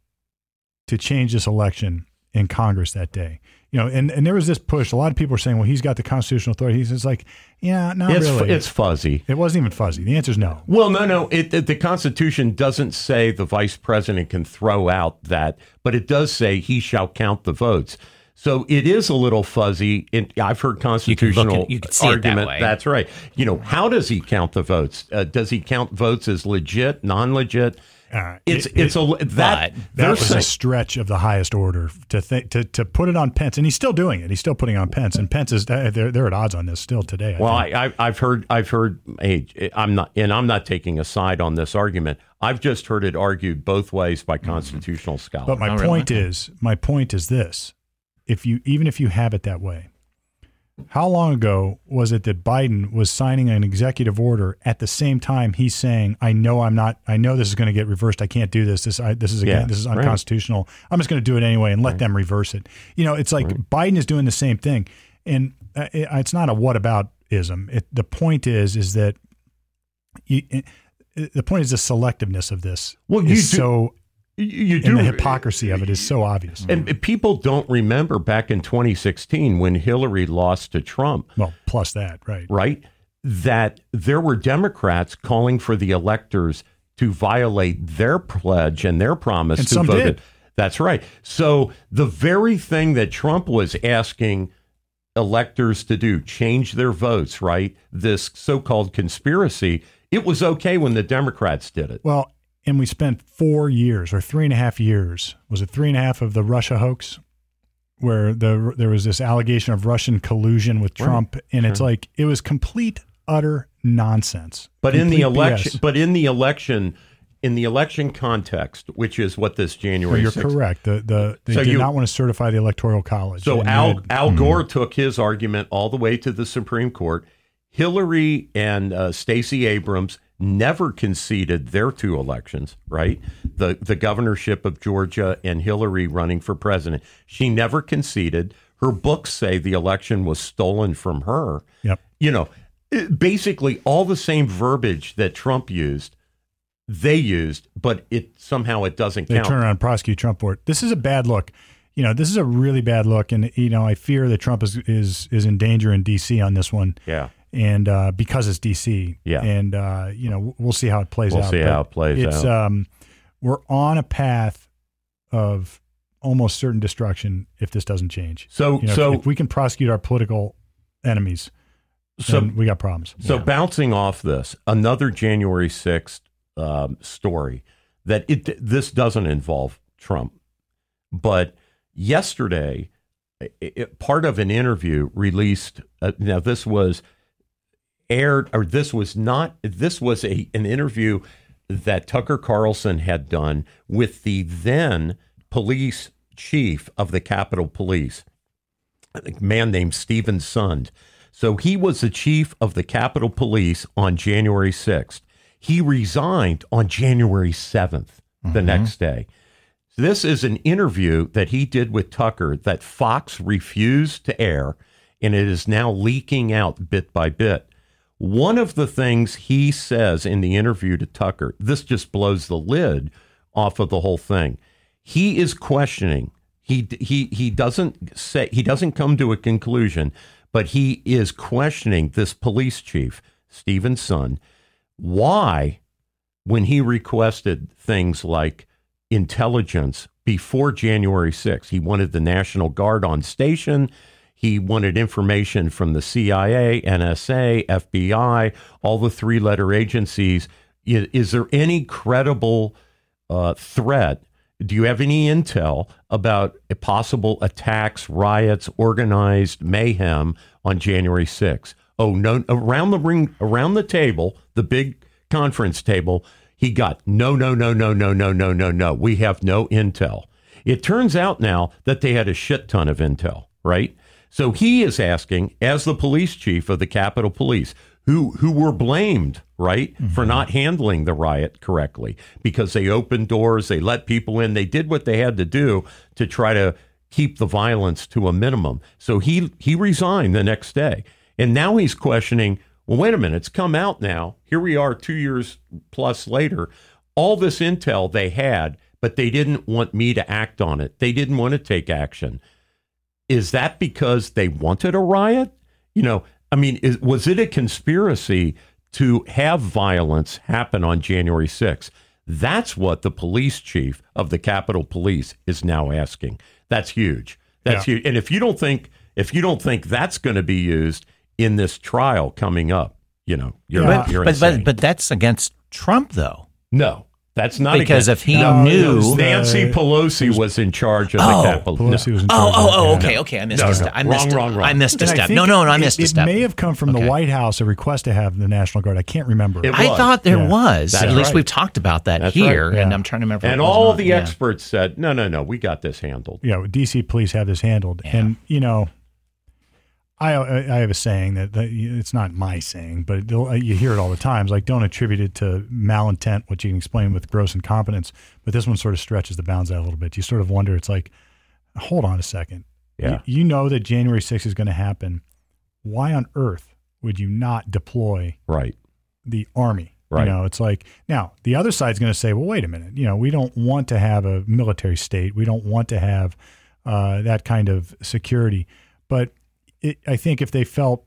to change this election in Congress that day. You know, and, and there was this push. A lot of people were saying, "Well, he's got the constitutional authority." He's just like, "Yeah, not It's really." it's fuzzy. it wasn't even fuzzy. The answer is no. Well, no, no. It, it- the Constitution doesn't say the vice president can throw out that, but it does say he shall count the votes. So it is a little fuzzy. And I've heard can look at- constitutional you can see it that argument. way. That's right. You know, how does he count the votes? Uh, does he count votes as legit, non-legit? Uh, It's it- it's a that That they're was a stretch of the highest order to think to, to put it on Pence, and he's still doing it. He's still putting on Pence, and Pence is they're they're at odds on this still today. I Well, think. I, I, I've heard, I've heard. Hey, I'm not, and I'm not taking a side on this argument. I've just heard it argued both ways by constitutional scholars. but my Oh, really? point is, my point is this: if you even if you have it that way, how long ago was it that Biden was signing an executive order at the same time he's saying, "I know I'm not. I know this is going to get reversed. I can't do this. This I, this is again, Yeah, this is right. unconstitutional. I'm just going to do it anyway and let them reverse it." You know, it's like Biden is doing the same thing, and uh, it's not a what about ism. The point is, is that you, it, the point is the selectiveness of this. Well, you do- so you, you and do the hypocrisy of it is so obvious. And mm. people don't remember back in 2016 when Hillary lost to Trump, Well, plus that, right? right? That there were Democrats calling for the electors to violate their pledge and their promise And to some vote. did. That's right. So the very thing that Trump was asking electors to do, change their votes, right? This so-called conspiracy, it was okay when the Democrats did it. Well, and we spent four years or three and a half years. Was it three and a half of the Russia hoax, where the there was this allegation of Russian collusion with Right. Trump, and it's like it was complete utter nonsense. But in the election, BS. but in the election, in the election context, which is what this So January you're 6th correct. The the they So did you- not want to certify the electoral college. So Al had- Al Gore took his argument all the way to the Supreme Court. Hillary and uh, Stacey Abrams never conceded their two elections, right? The the governorship of Georgia and Hillary running for president. She never conceded. Her books say the election was stolen from her. Yep. You know, eh, basically all the same verbiage that Trump used, they used, but it somehow it doesn't they count. turn around and prosecute Trump for it. This is a bad look. You know, this is a really bad look, and you know, I fear that Trump is is is in danger in D.C. on this one. yeah. And uh, because it's DC. Yeah. and uh, you know we'll see how it plays We'll out. see but how it plays it's, out. Um, we're on a path of almost certain destruction if this doesn't change. So You know, so if, we can prosecute our political enemies, so we got problems. So bouncing off this, another January sixth um, story that it this doesn't involve Trump, but yesterday, i- i- part of an interview released. Uh, now this was aired, or this was not. This was a an interview that Tucker Carlson had done with the then police chief of the Capitol Police, a man named Steven Sund. So he was the chief of the Capitol Police on January 6th. He resigned on January 7th, the mm-hmm. next day. This is an interview that he did with Tucker that Fox refused to air, and it is now leaking out bit by bit. One of the things he says in the interview to Tucker, this just blows the lid off of the whole thing. He is questioning. He he he doesn't say he doesn't come to a conclusion, but he is questioning this police chief, Steven why when he requested things like intelligence before January 6th. He wanted the National Guard on station. He wanted information from the CIA, NSA, FBI, all the three letter agencies. Is, is there any credible uh, threat? Do you have any intel about possible attacks, riots, organized mayhem on January 6th? Oh no! Around the ring, around the table, the big conference table, he got no, no, no, no, no, no, no, no, no. We have no intel. It turns out now that they had a shit ton of intel, right? So he is asking, as the police chief of the Capitol Police, who who were blamed, right, for mm-hmm. not handling the riot correctly because they opened doors, they let people in, they did what they had to do to try to keep the violence to a minimum. So he he resigned the next day. And now he's questioning, well, wait a minute, it's come out now. Here we are 2 years plus later. All this intel they had, but they didn't want me to act on it. They didn't want to take action. Is that because they wanted a riot? You know, I mean, is, was it a conspiracy to have violence happen on January 6th? That's what the police chief of the Capitol Police is now asking. That's huge. That's Yeah. huge. And if you don't think if you don't think that's going to be used in this trial coming up, you know, you're Yeah. you're but, insane. but but that's against Trump though. no, that's not Because if he no, knew- Nancy Pelosi was in charge of Oh. the Capitol. Pelosi no. was in Oh, charge oh, of oh, oh okay, okay. I missed No, a no, step. I wrong, missed a- wrong, wrong. I missed a step. No, no, no, I it- missed a step. it may have come from Okay. the White House a request to have the National Guard. I can't remember. It I thought there Yeah. was. That's At least right. we've talked about that That's here, right. and I'm trying to remember. And all the Yeah. experts said, no, no, no, we got this handled. yeah, DC police have this handled, Yeah. and you know, I I have a saying that, that it's not my saying, but uh, you hear it all the times. Like, don't attribute it to malintent, which you can explain with gross incompetence. But this one sort of stretches the bounds out a little bit. You sort of wonder. It's like, hold on a second. Yeah. You, you know that January 6th is going to happen. Why on earth would you not deploy Right. the army. Right. You know, it's like now the other side's going to say, well, wait a minute. You know, we don't want to have a military state. We don't want to have uh, that kind of security. But it, I think if they felt,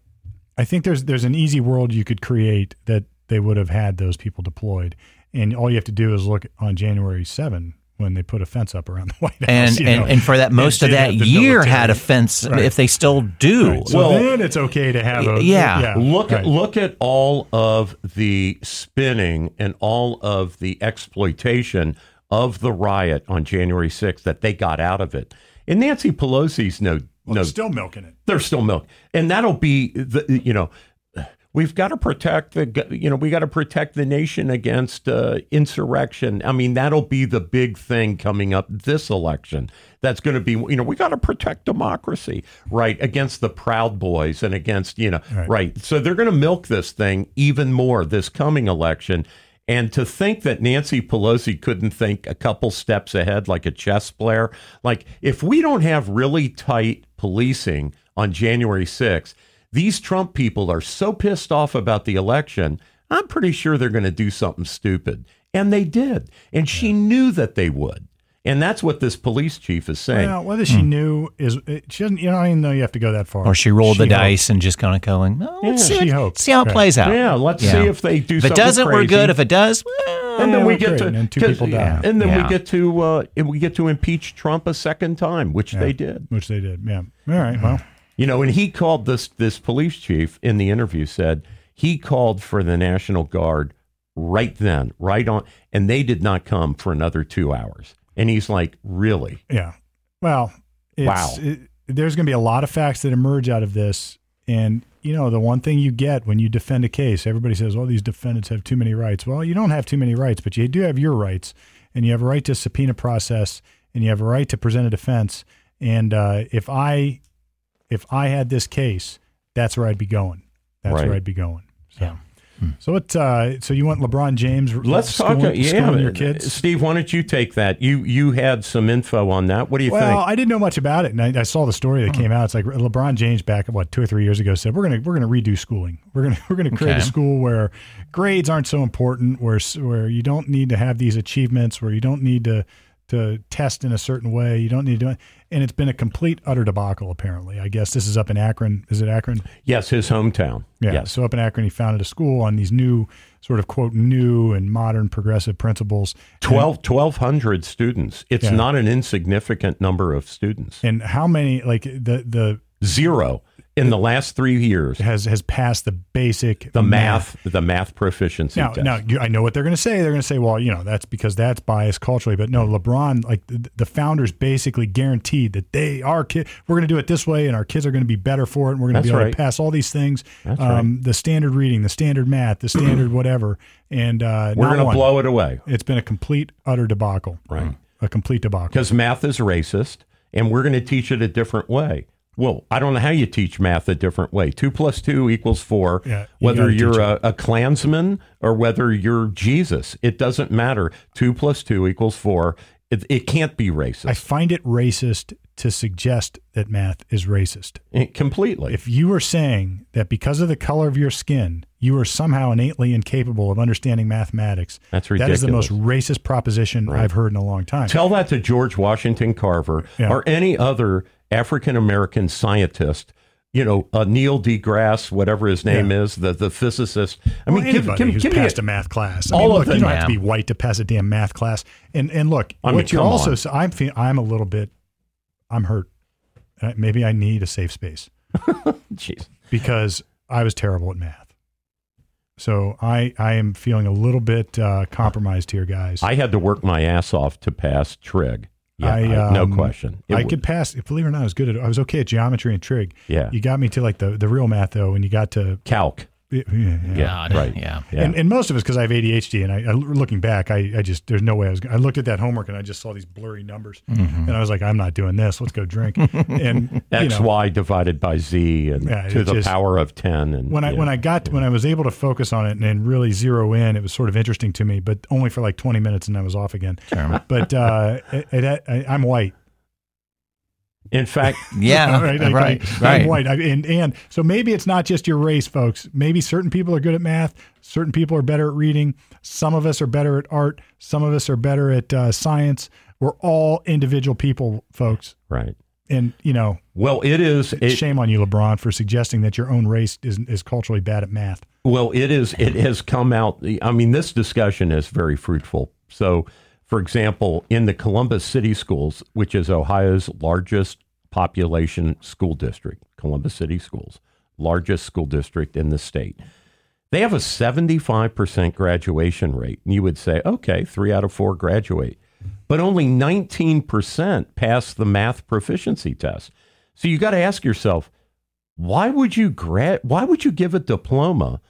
I think there's there's an easy world you could create that they would have had those people deployed, and all you have to do is look on January 7 when they put a fence up around the White House. and and, and for that most of that year military. had a fence Right. if they still do. Right. So Well- then it's okay to have a Yeah. Look right. at look at all of the spinning and all of the exploitation of the riot on January 6th that they got out of it. And Nancy Pelosi's no Well, no still milking it. they're still milk. And that'll be the you know We've got to protect the, you know, we got to protect the nation against uh, insurrection. I mean, that'll be the big thing coming up this election. That's going to be, you know, we got to protect democracy, right, against the Proud Boys and against, you know, right. So they're going to milk this thing even more this coming election. And to think that Nancy Pelosi couldn't think a couple steps ahead like a chess player, like if we don't have really tight policing on January 6th, these Trump people are so pissed off about the election, I'm pretty sure they're going to do something stupid. And they did. And she knew that they would. And that's what this police chief is saying. Well, whether she knew is she doesn't. You know, I don't even know you have to go that far. Or she rolled the hoped. dice and just kind of going, oh, let's Yeah, see, she what- hoped. see how it Right. plays out. yeah, let's Yeah. see if they do something. If it something doesn't, we're good. If it does, well, and then Yeah, we get great. to And then two 'cause- people die. and then Yeah. we get to uh, we get to impeach Trump a second time, which they did. which they did. Yeah. All right. Well, You know, and he called this this police chief in the interview said he called for the National Guard right then, right on, and they did not come for another two hours. And he's like, really? yeah. Well, it's, Wow. it- there's going to be a lot of facts that emerge out of this, and you know, the one thing you get when you defend a case, everybody says, "Well, these defendants have too many rights." Well, you don't have too many rights, but you do have your rights, and you have a right to subpoena process, and you have a right to present a defense. And uh, if I, if I had this case, that's where I'd be going. That's Right. where I'd be going. So. So what? Uh, so you want LeBron James? Let's talk. schooling- yeah, your kids. Steve, why don't you take that? You you had some info on that. What do you Well, think? Well, I didn't know much about it, and I, I saw the story that came out. It's like LeBron James back what two or three years ago said we're gonna we're gonna redo schooling. We're gonna we're gonna create a school where grades aren't so important, where where you don't need to have these achievements, where you don't need to to test in a certain way. You don't need to, do it. and it's been a complete utter debacle. Apparently, I guess this is up in Akron. Is it Akron? yes, his hometown. Yeah. Yes. So up in Akron, he founded a school on these new sort of quote new and modern progressive principles. 12, 1,200 students. It's Yeah. not an insignificant number of students. And how many like the the Zero in the last three years. has has passed the basic The math, the math proficiency Now, test. now you, I know what they're going to say. They're going to say, "Well, you know, that's because that's biased culturally." But no, LeBron, like the, the founders, basically guaranteed that they are kid, we're going to do it this way, and our kids are going to be better for it, and we're going to be able right. to pass all these things, That's um, the standard reading, the standard math, the standard whatever, and uh, We're going to blow it away. It's been a complete, utter debacle. Right. a complete debacle. because math is racist and we're going to teach it a different way. Well, I don't know how you teach math a different way. Two plus two equals four. Yeah, you whether you're a, a Klansman or whether you're Jesus, it doesn't matter. Two plus two equals four. It, it can't be racist I find it racist to suggest that math is racist. Eh, completely. if you were saying that because of the color of your skin, you are somehow innately incapable of understanding mathematics, That's That is the most racist proposition I've heard in a long time. Tell that to George Washington Carver Yeah. or any other African American scientist. You know, uh, Neil deGrasse, whatever his name Yeah. is, the the physicist. I Well, mean, give, anybody give, who's give passed a- a, math class. I all mean, of look, you them, don't have to be white to pass a damn math class. And and look, I mean, what you're also, so I'm I'm a little bit, I'm hurt. Uh, Maybe I need a safe space Jeez. because I was terrible at math. So I I am feeling a little bit uh, compromised here, guys. I had to work my ass off to pass trig. Yeah, I, I- no um, question. It I could pass. Believe it or not, I was good at. I was okay at geometry and trig. Yeah. You got me to like the the real math though, and you got to calc. Yeah, yeah. Yeah, God, right. yeah. Yeah. And, and most of it's because I have ADHD, and I, I looking back, I, I just there's no way I was. I looked at that homework and I just saw these blurry numbers, Mm-hmm. and I was like, I'm not doing this. Let's go drink. and you X know, y divided by z and Yeah, to the just- power of ten. And when I yeah. when I got when I was able to focus on it and, and really zero in, it was sort of interesting to me, but only for like 20 minutes, and I was off again. But uh, it, it, I, I'm white. In fact, Yeah, right, right, right. I'm white, I, and and so maybe it's not just your race, folks. Maybe certain people are good at math, certain people are better at reading. Some of us are better at art. Some of us are better at uh, science. We're all individual people, folks. right. And you know, Well, it is. It, shame on you, LeBron, for suggesting that your own race is is culturally bad at math. Well, it is. It has come out. I mean, this discussion is very fruitful. So, for example, in the Columbus City Schools, which is Ohio's largest population school district, Columbus City Schools, largest school district in the state, they have a 75% graduation rate. And you would say, okay, three out of four graduate. But only 19% pass the math proficiency test. So you got to ask yourself, why would you grad? Why would you give a diploma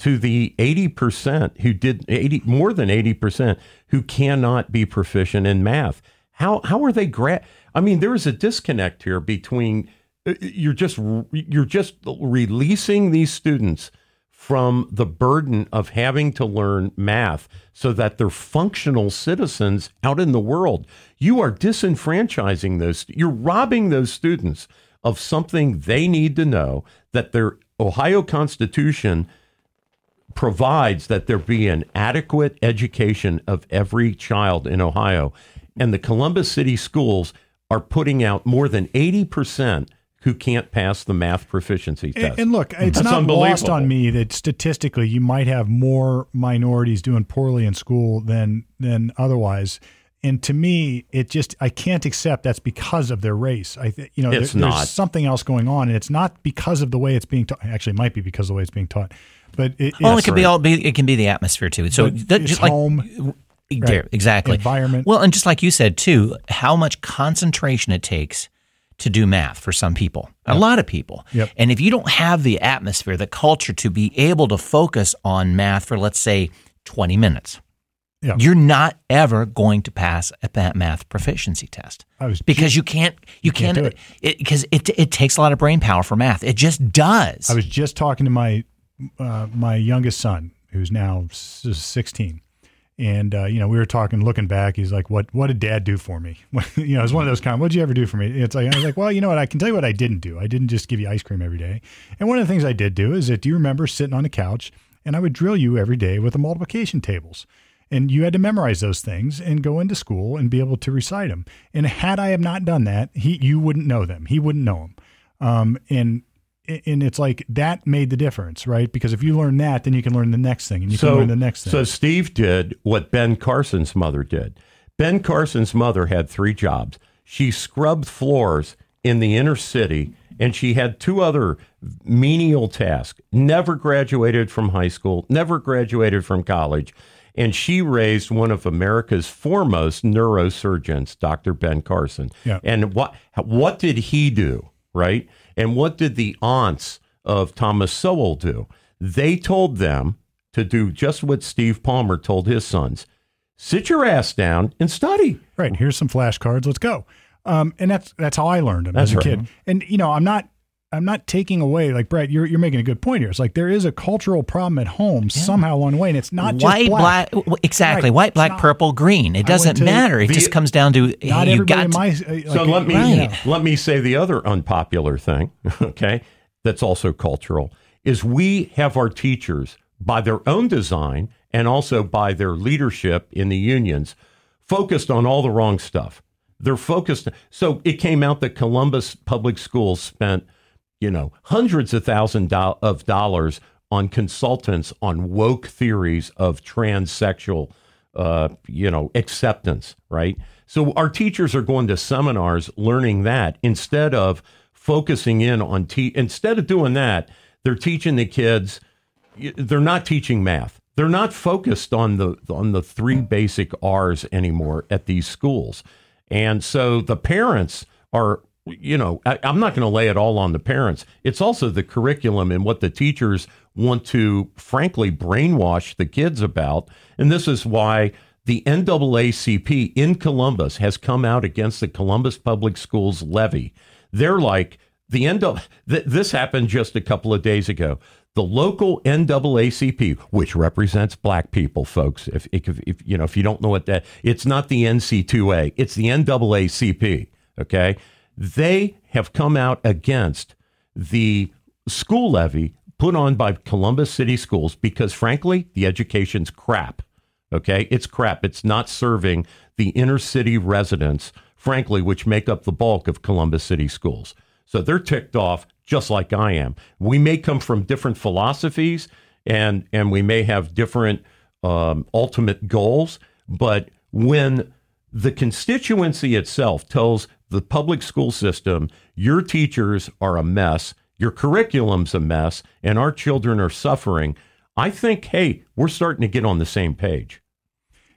to the eighty percent who did eighty more than eighty percent who cannot be proficient in math? How how are they grad? I mean, there is a disconnect here between uh, you're just you're just releasing these students from the burden of having to learn math so that they're functional citizens out in the world. You are disenfranchising those, you're robbing those students of something they need to know that their Ohio Constitution provides that there be an adequate education of every child in Ohio. And the Columbus City schools are putting out more than 80% who can't pass the math proficiency test. And, and look, it's That's not lost on me that statistically you might have more minorities doing poorly in school than than otherwise. And to me, it just I can't accept that's because of their race. I th- you know It's there- not. there's something else going on, and it's not because of the way it's being taught. Actually, it might be because of the way it's being taught, but it, Well, it's- it could be all be it can be the atmosphere too. So But that, it's just like home, there, exactly environment. Well, and just like you said too, how much concentration it takes to do math for some people, a lot of people. Yep. And if you don't have the atmosphere, the culture to be able to focus on math for let's say 20 minutes, Yeah. you're not ever going to pass a math proficiency test because you can't you, can't can't, do it because it, it takes a lot of brain power for math. It just does. I was just talking to my uh, my youngest son, who's now sixteen, and uh, you know we were talking, looking back. He's like, "What What did Dad do for me?" you know, it's one of those kind. What'd you ever do for me? It's like I was like, "Well, you know what? I can tell you what I didn't do. I didn't just give you ice cream every day. And one of the things I did do is that do you remember sitting on the couch and I would drill you every day with the multiplication tables." And you had to memorize those things and go into school and be able to recite them. And had I have not done that, he you wouldn't know them. He wouldn't know them. Um, and and it's like that made the difference, right? Because if you learn that, then you can learn the next thing, and you can learn the next thing. So Steve did what Ben Carson's mother did. Ben Carson's mother had three jobs. She scrubbed floors in the inner city, and she had two other menial tasks. Never graduated from high school, never graduated from college. And she raised one of America's foremost neurosurgeons, Dr. Ben Carson. Yeah. And what what did he do, right? And what did the aunts of Thomas Sowell do? They told them to do just what Steve Palmer told his sons: sit your ass down and study. right here's some flashcards. Let's go. Um, and that's that's how I learned them That's as a right. kid. And you know, I'm not I'm not taking away like Brett. You're you're making a good point here. It's like there is a cultural problem at home somehow along the way, and it's not just white, black. black, exactly. Right. White, black, not- purple, green. It doesn't to matter. It the- just comes down to Not hey, you everybody got in to, my uh, So let me. Right. let me say the other unpopular thing, okay? That's also cultural is we have our teachers by their own design and also by their leadership in the unions focused on all the wrong stuff. They're focused so it came out that Columbus Public Schools spent, you know, hundreds of thousands of dollars on consultants on woke theories of transsexual uh, you know, acceptance, right? So our teachers are going to seminars learning that instead of focusing in on te- instead of doing that, they're teaching the kids they're not teaching math. They're not focused on the on the three basic R's anymore at these schools. And so the parents are you know, I, I'm not going to lay it all on the parents. It's also the curriculum and what the teachers want to, frankly, brainwash the kids about. And this is why the NAACP in Columbus has come out against the Columbus Public Schools levy. They're like, the NAA, th- this happened just a couple of days ago. The local NAACP, which represents black people, folks, if, if, if you know if you don't know what that, it's not the NC2A, it's the NAACP. Okay, they have come out against the school levy put on by Columbus City Schools because, frankly, the education's crap. Okay, it's crap. It's not serving the inner city residents, frankly, which make up the bulk of Columbus City schools. So they're ticked off just like I am. We may come from different philosophies and and we may have different um, ultimate goals, but when the constituency itself tells the public school system your teachers are a mess, your curriculum's a mess, and our children are suffering, I think, hey, we're starting to get on the same page.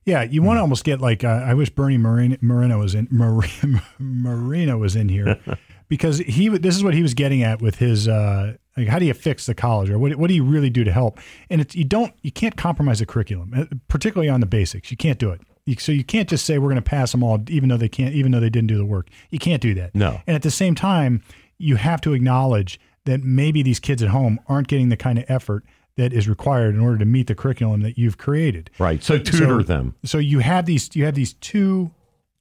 Yeah, you want to almost get like uh, I wish Bernie Moreno, Moreno was in Mar- Moreno was in here because he this is what he was getting at with his uh, like how do you fix the college or what what do you really do to help? And it's you don't you can't compromise the curriculum, uh, particularly on the basics. You can't do it. You, so you can't just say we're going to pass them all, even though they can't, even though they didn't do the work. You can't do that. No. And at the same time, you have to acknowledge that maybe these kids at home aren't getting the kind of effort that is required in order to meet the curriculum that you've created. Right. So tutor So- them. So you have these you have these two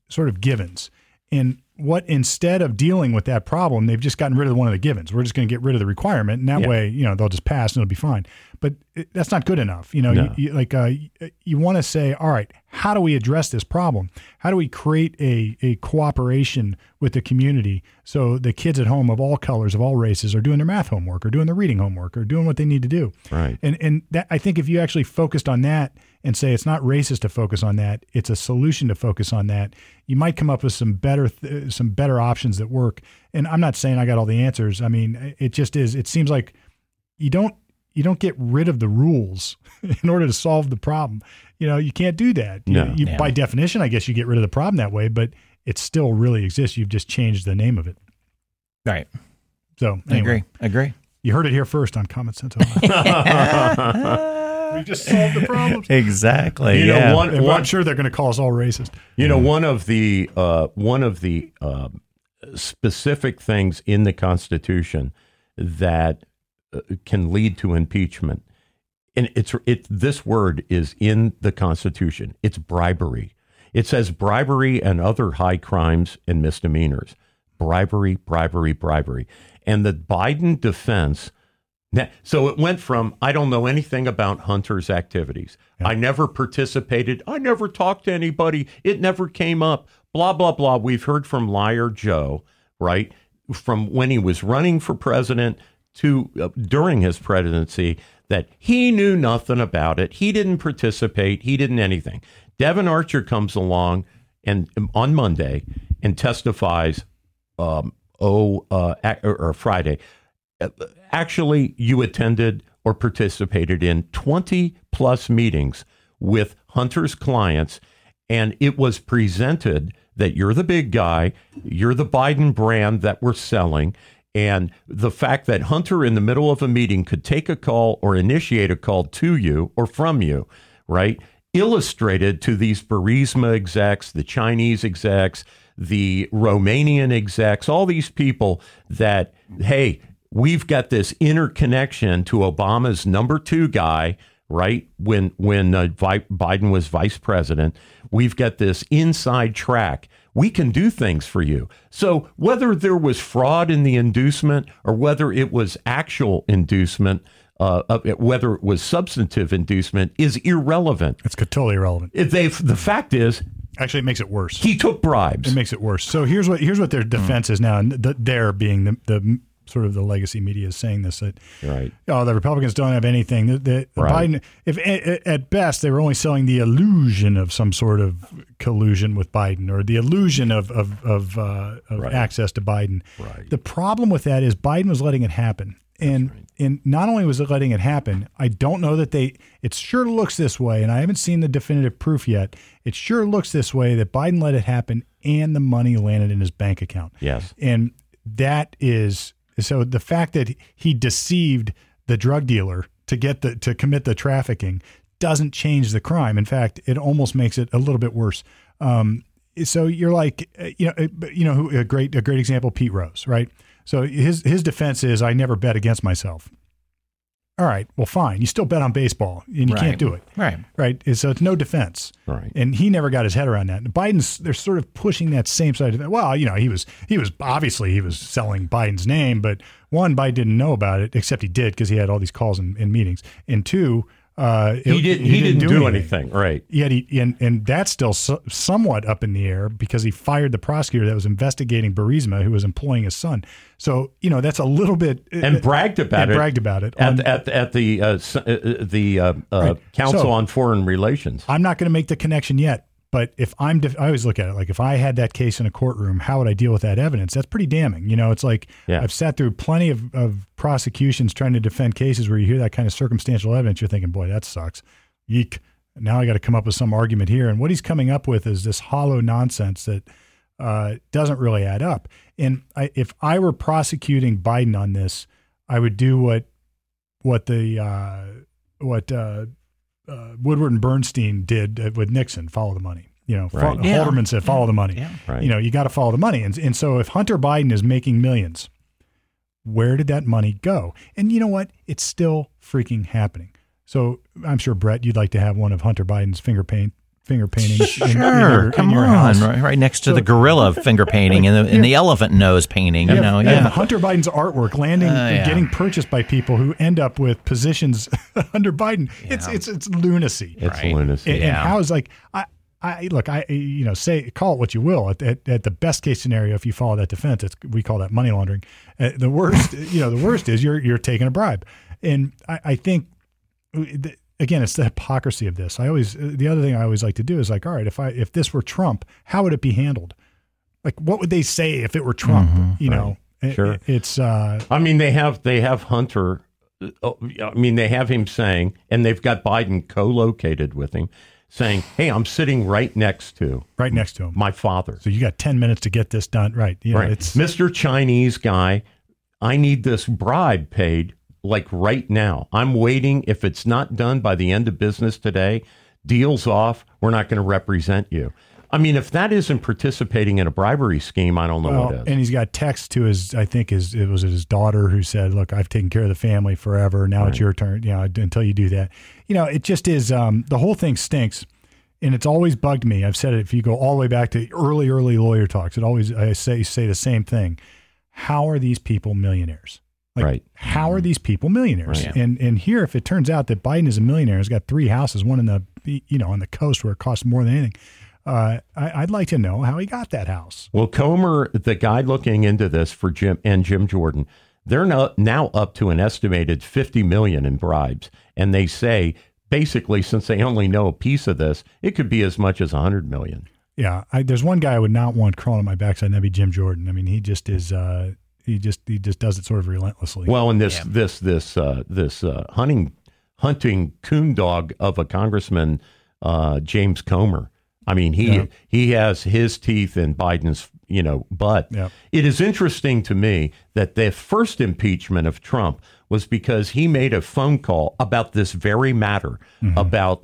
sort of givens. And what instead of dealing with that problem, they've just gotten rid of one of the givens. We're just going to get rid of the requirement, and that Yeah. way, you know, they'll just pass and it'll be fine. But it, that's not good enough. You know, No. you, you, like uh, you, you want to say, all right, how do we address this problem? How do we create a a cooperation with the community so the kids at home of all colors, of all races, are doing their math homework, or doing their reading homework, or doing what they need to do? Right. And and that I think if you actually focused on that and say it's not racist to focus on that, it's a solution to focus on that. You might come up with some better th- some better options that work. And I'm not saying I got all the answers. I mean, it just is. It seems like you don't you don't get rid of the rules in order to solve the problem. You know, you can't do that. No. you, Yeah. By definition, I guess you get rid of the problem that way, but it still really exists. You've just changed the name of it. Right. So I anyway, agree. Agree. you heard it here first on Common Sense. Ohio. we just solved the problems. Exactly. You know, yeah. one- And I'm sure they're going to call us all racist. You know, one of the uh, one of the um specific things in the Constitution that uh, can lead to impeachment, and it's it. This word is in the Constitution. It's bribery. It says bribery and other high crimes and misdemeanors. Bribery, bribery, bribery, and the Biden defense. So it went from I don't know anything about Hunter's activities. I never participated. I never talked to anybody. It never came up. Blah blah blah. We've heard from liar Joe, right? From when he was running for president to uh, during his presidency that he knew nothing about it. He didn't participate. He didn't anything. Devon Archer comes along and um, on Monday and testifies um, oh uh, or, or Friday Uh, actually you attended or participated in 20 plus meetings with Hunter's clients, and it was presented that you're the big guy, you're the Biden brand that we're selling. And the fact that Hunter, in the middle of a meeting, could take a call or initiate a call to you or from you, right? Illustrated to these Burisma execs, the Chinese execs, the Romanian execs, all these people that, hey, we've got this interconnection to Obama's number two guy, right? When when uh, Vi- Biden was vice president, we've got this inside track. We can do things for you. So whether there was fraud in the inducement or whether it was actual inducement, uh, whether it was substantive inducement, is irrelevant. It's totally irrelevant. If they, the fact is, Actually, it makes it worse. he took bribes. It makes it worse. So here's what here's what their defense is now, and the, their being the, the sort of the legacy media is saying this that right. oh the Republicans don't have anything. The, the, the Right. Biden, if at, best they were only selling the illusion of some sort of collusion with Biden or the illusion of of, of, uh, of Right. access to Biden. Right. The problem with that is Biden was letting it happen. And and not only was it letting it happen, I don't know that they it sure looks this way, and I haven't seen the definitive proof yet. It sure looks this way that Biden let it happen and the money landed in his bank account. Yes. And that is so the fact that he deceived the drug dealer to get the to commit the trafficking doesn't change the crime. In fact, it almost makes it a little bit worse. Um, so you're like, uh, you know, uh, you know, a great a great example, Pete Rose, right? So his his defense is, I never bet against myself. All right, well, fine. You still bet on baseball, and you Right. can't do it, Right. right? And So it's no defense, Right. and he never got his head around that. And Biden's they're sort of pushing that same side of it. Well, you know, he was he was obviously he was selling Biden's name, but one, Biden didn't know about it, except he did because he had all these calls and, and meetings. And two, uh, He, it- didn't. He, didn't, do anything. Right. Yet he and and that's still so, somewhat up in the air because he fired the prosecutor that was investigating Burisma, who was employing his son. So you know that's a little bit and bragged about and it. bragged about it at on- at, at the uh, uh, uh, the uh, uh, Right. Council So- on Foreign Relations. I'm not going to make the connection yet. But if I'm, def- I always look at it like if I had that case in a courtroom, how would I deal with that evidence? That's pretty damning. You know, it's like Yeah. I've sat through plenty of, of prosecutions trying to defend cases where you hear that kind of circumstantial evidence. You're thinking, boy, that sucks. Yeek. Now I got to come up with some argument here. And what he's coming up with is this hollow nonsense that uh, doesn't really add up. And I, if I were prosecuting Biden on this, I would do what what the uh, what uh, uh, Woodward and Bernstein did uh, with Nixon: follow the money. You know, Right. Fo- Yeah. Haldeman said, "Follow the money." Yeah. Right. You know, you got to follow the money. And and so if Hunter Biden is making millions, where did that money go? And you know what? It's still freaking happening. So I'm sure Brett, you'd like to have one of Hunter Biden's finger paint finger paintings in, in Sure, your, come in your on, house. right, right next to So- the gorilla finger painting and the, and the elephant nose painting. You Yeah, know, and yeah. Hunter Biden's artwork landing Uh, yeah. getting purchased by people who end up with positions under Biden. It's Yeah. it's it's lunacy. It's Right. lunacy. And, and Yeah. how is like I, I look I you know say call it what you will at, at, at the best case scenario if you follow that defense it's we call that money laundering. Uh, the worst you know the worst is you're you're taking a bribe, and I, I think th- again it's the hypocrisy of this. I always the other thing I always like to do is like all right if I if this were Trump how would it be handled? Like what would they say if it were Trump? you know, It- Sure. it's uh, I mean, they have they have Hunter. uh, I mean, they have him saying, and they've got Biden co-located with him, saying, "Hey, I'm sitting right next to right next to him. my father." So you got ten minutes to get this done. Right? You know, right, It's Mr. Chinese guy. I need this bribe paid like right now. I'm waiting. If it's not done by the end of business today, deals off. We're not going to represent you. I mean, if that isn't participating in a bribery scheme, I don't know Well, what is. and he's got text to his, I think his, it was his daughter who said, "Look, I've taken care of the family forever. Now it's your turn. You know, until you do that, you know, it just is. Um, the whole thing stinks, and it's always bugged me. I've said it. If you go all the way back to early, early lawyer talks, it always I say say the same thing. How are these people millionaires? Like, Right. how are these people millionaires? Right. And and here, if it turns out that Biden is a millionaire, he's got three houses, one in the you know on the coast where it costs more than anything. Uh, I, I'd like to know how he got that house. Well, Comer, the guy looking into this for Jim and Jim Jordan, they're now, now up to an estimated 50 million in bribes. And they say basically, since they only know a piece of this, it could be as much as a 100 million. Yeah, I, there's one guy I would not want crawling on my backside, and that'd be Jim Jordan. I mean, he just is. Uh, he just he just does it sort of relentlessly. Well, and this this this uh, this uh, hunting hunting coon dog of a congressman, uh, James Comer. I mean, he Yeah. he has his teeth in Biden's you know butt. Yeah. It is interesting to me that the first impeachment of Trump was because he made a phone call about this very matter about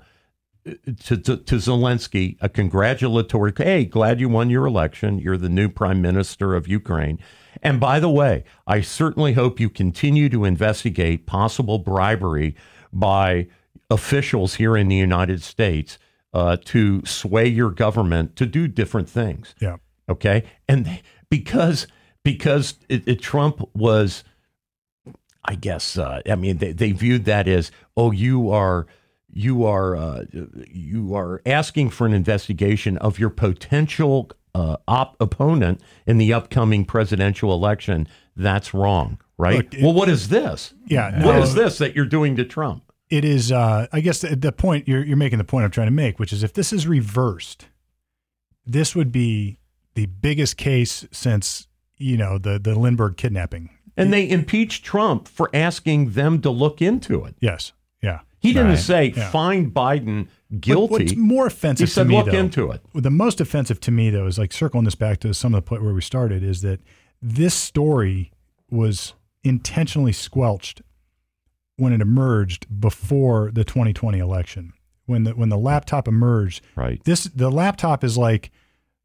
uh, to, to, to Zelensky a congratulatory, hey, glad you won your election. You're the new prime minister of Ukraine. And by the way, I certainly hope you continue to investigate possible bribery by officials here in the United States uh, to sway your government to do different things. yeah, Okay, and because because it, it, Trump was, I guess, uh, I mean, they, they viewed that as, oh, you are you are uh, you are asking for an investigation of your potential uh, op- opponent in the upcoming presidential election. That's wrong, right? Look, it- well, what is this? Yeah, what no. is this that you're doing to Trump? it is. Uh, I guess the, the point you're you're making the point I'm trying to make, which is if this is reversed, this would be the biggest case since you know the the Lindbergh kidnapping. And they impeached Trump for asking them to look into it. Yes, yeah. He didn't Right. say Yeah. find Biden What- guilty. What's more he offensive said to me, look though, into it. the most offensive to me though is like circling this back to some of the point where we started is that this story was intentionally squelched when it emerged before the 2020 election when the when the laptop emerged Right. this the laptop is like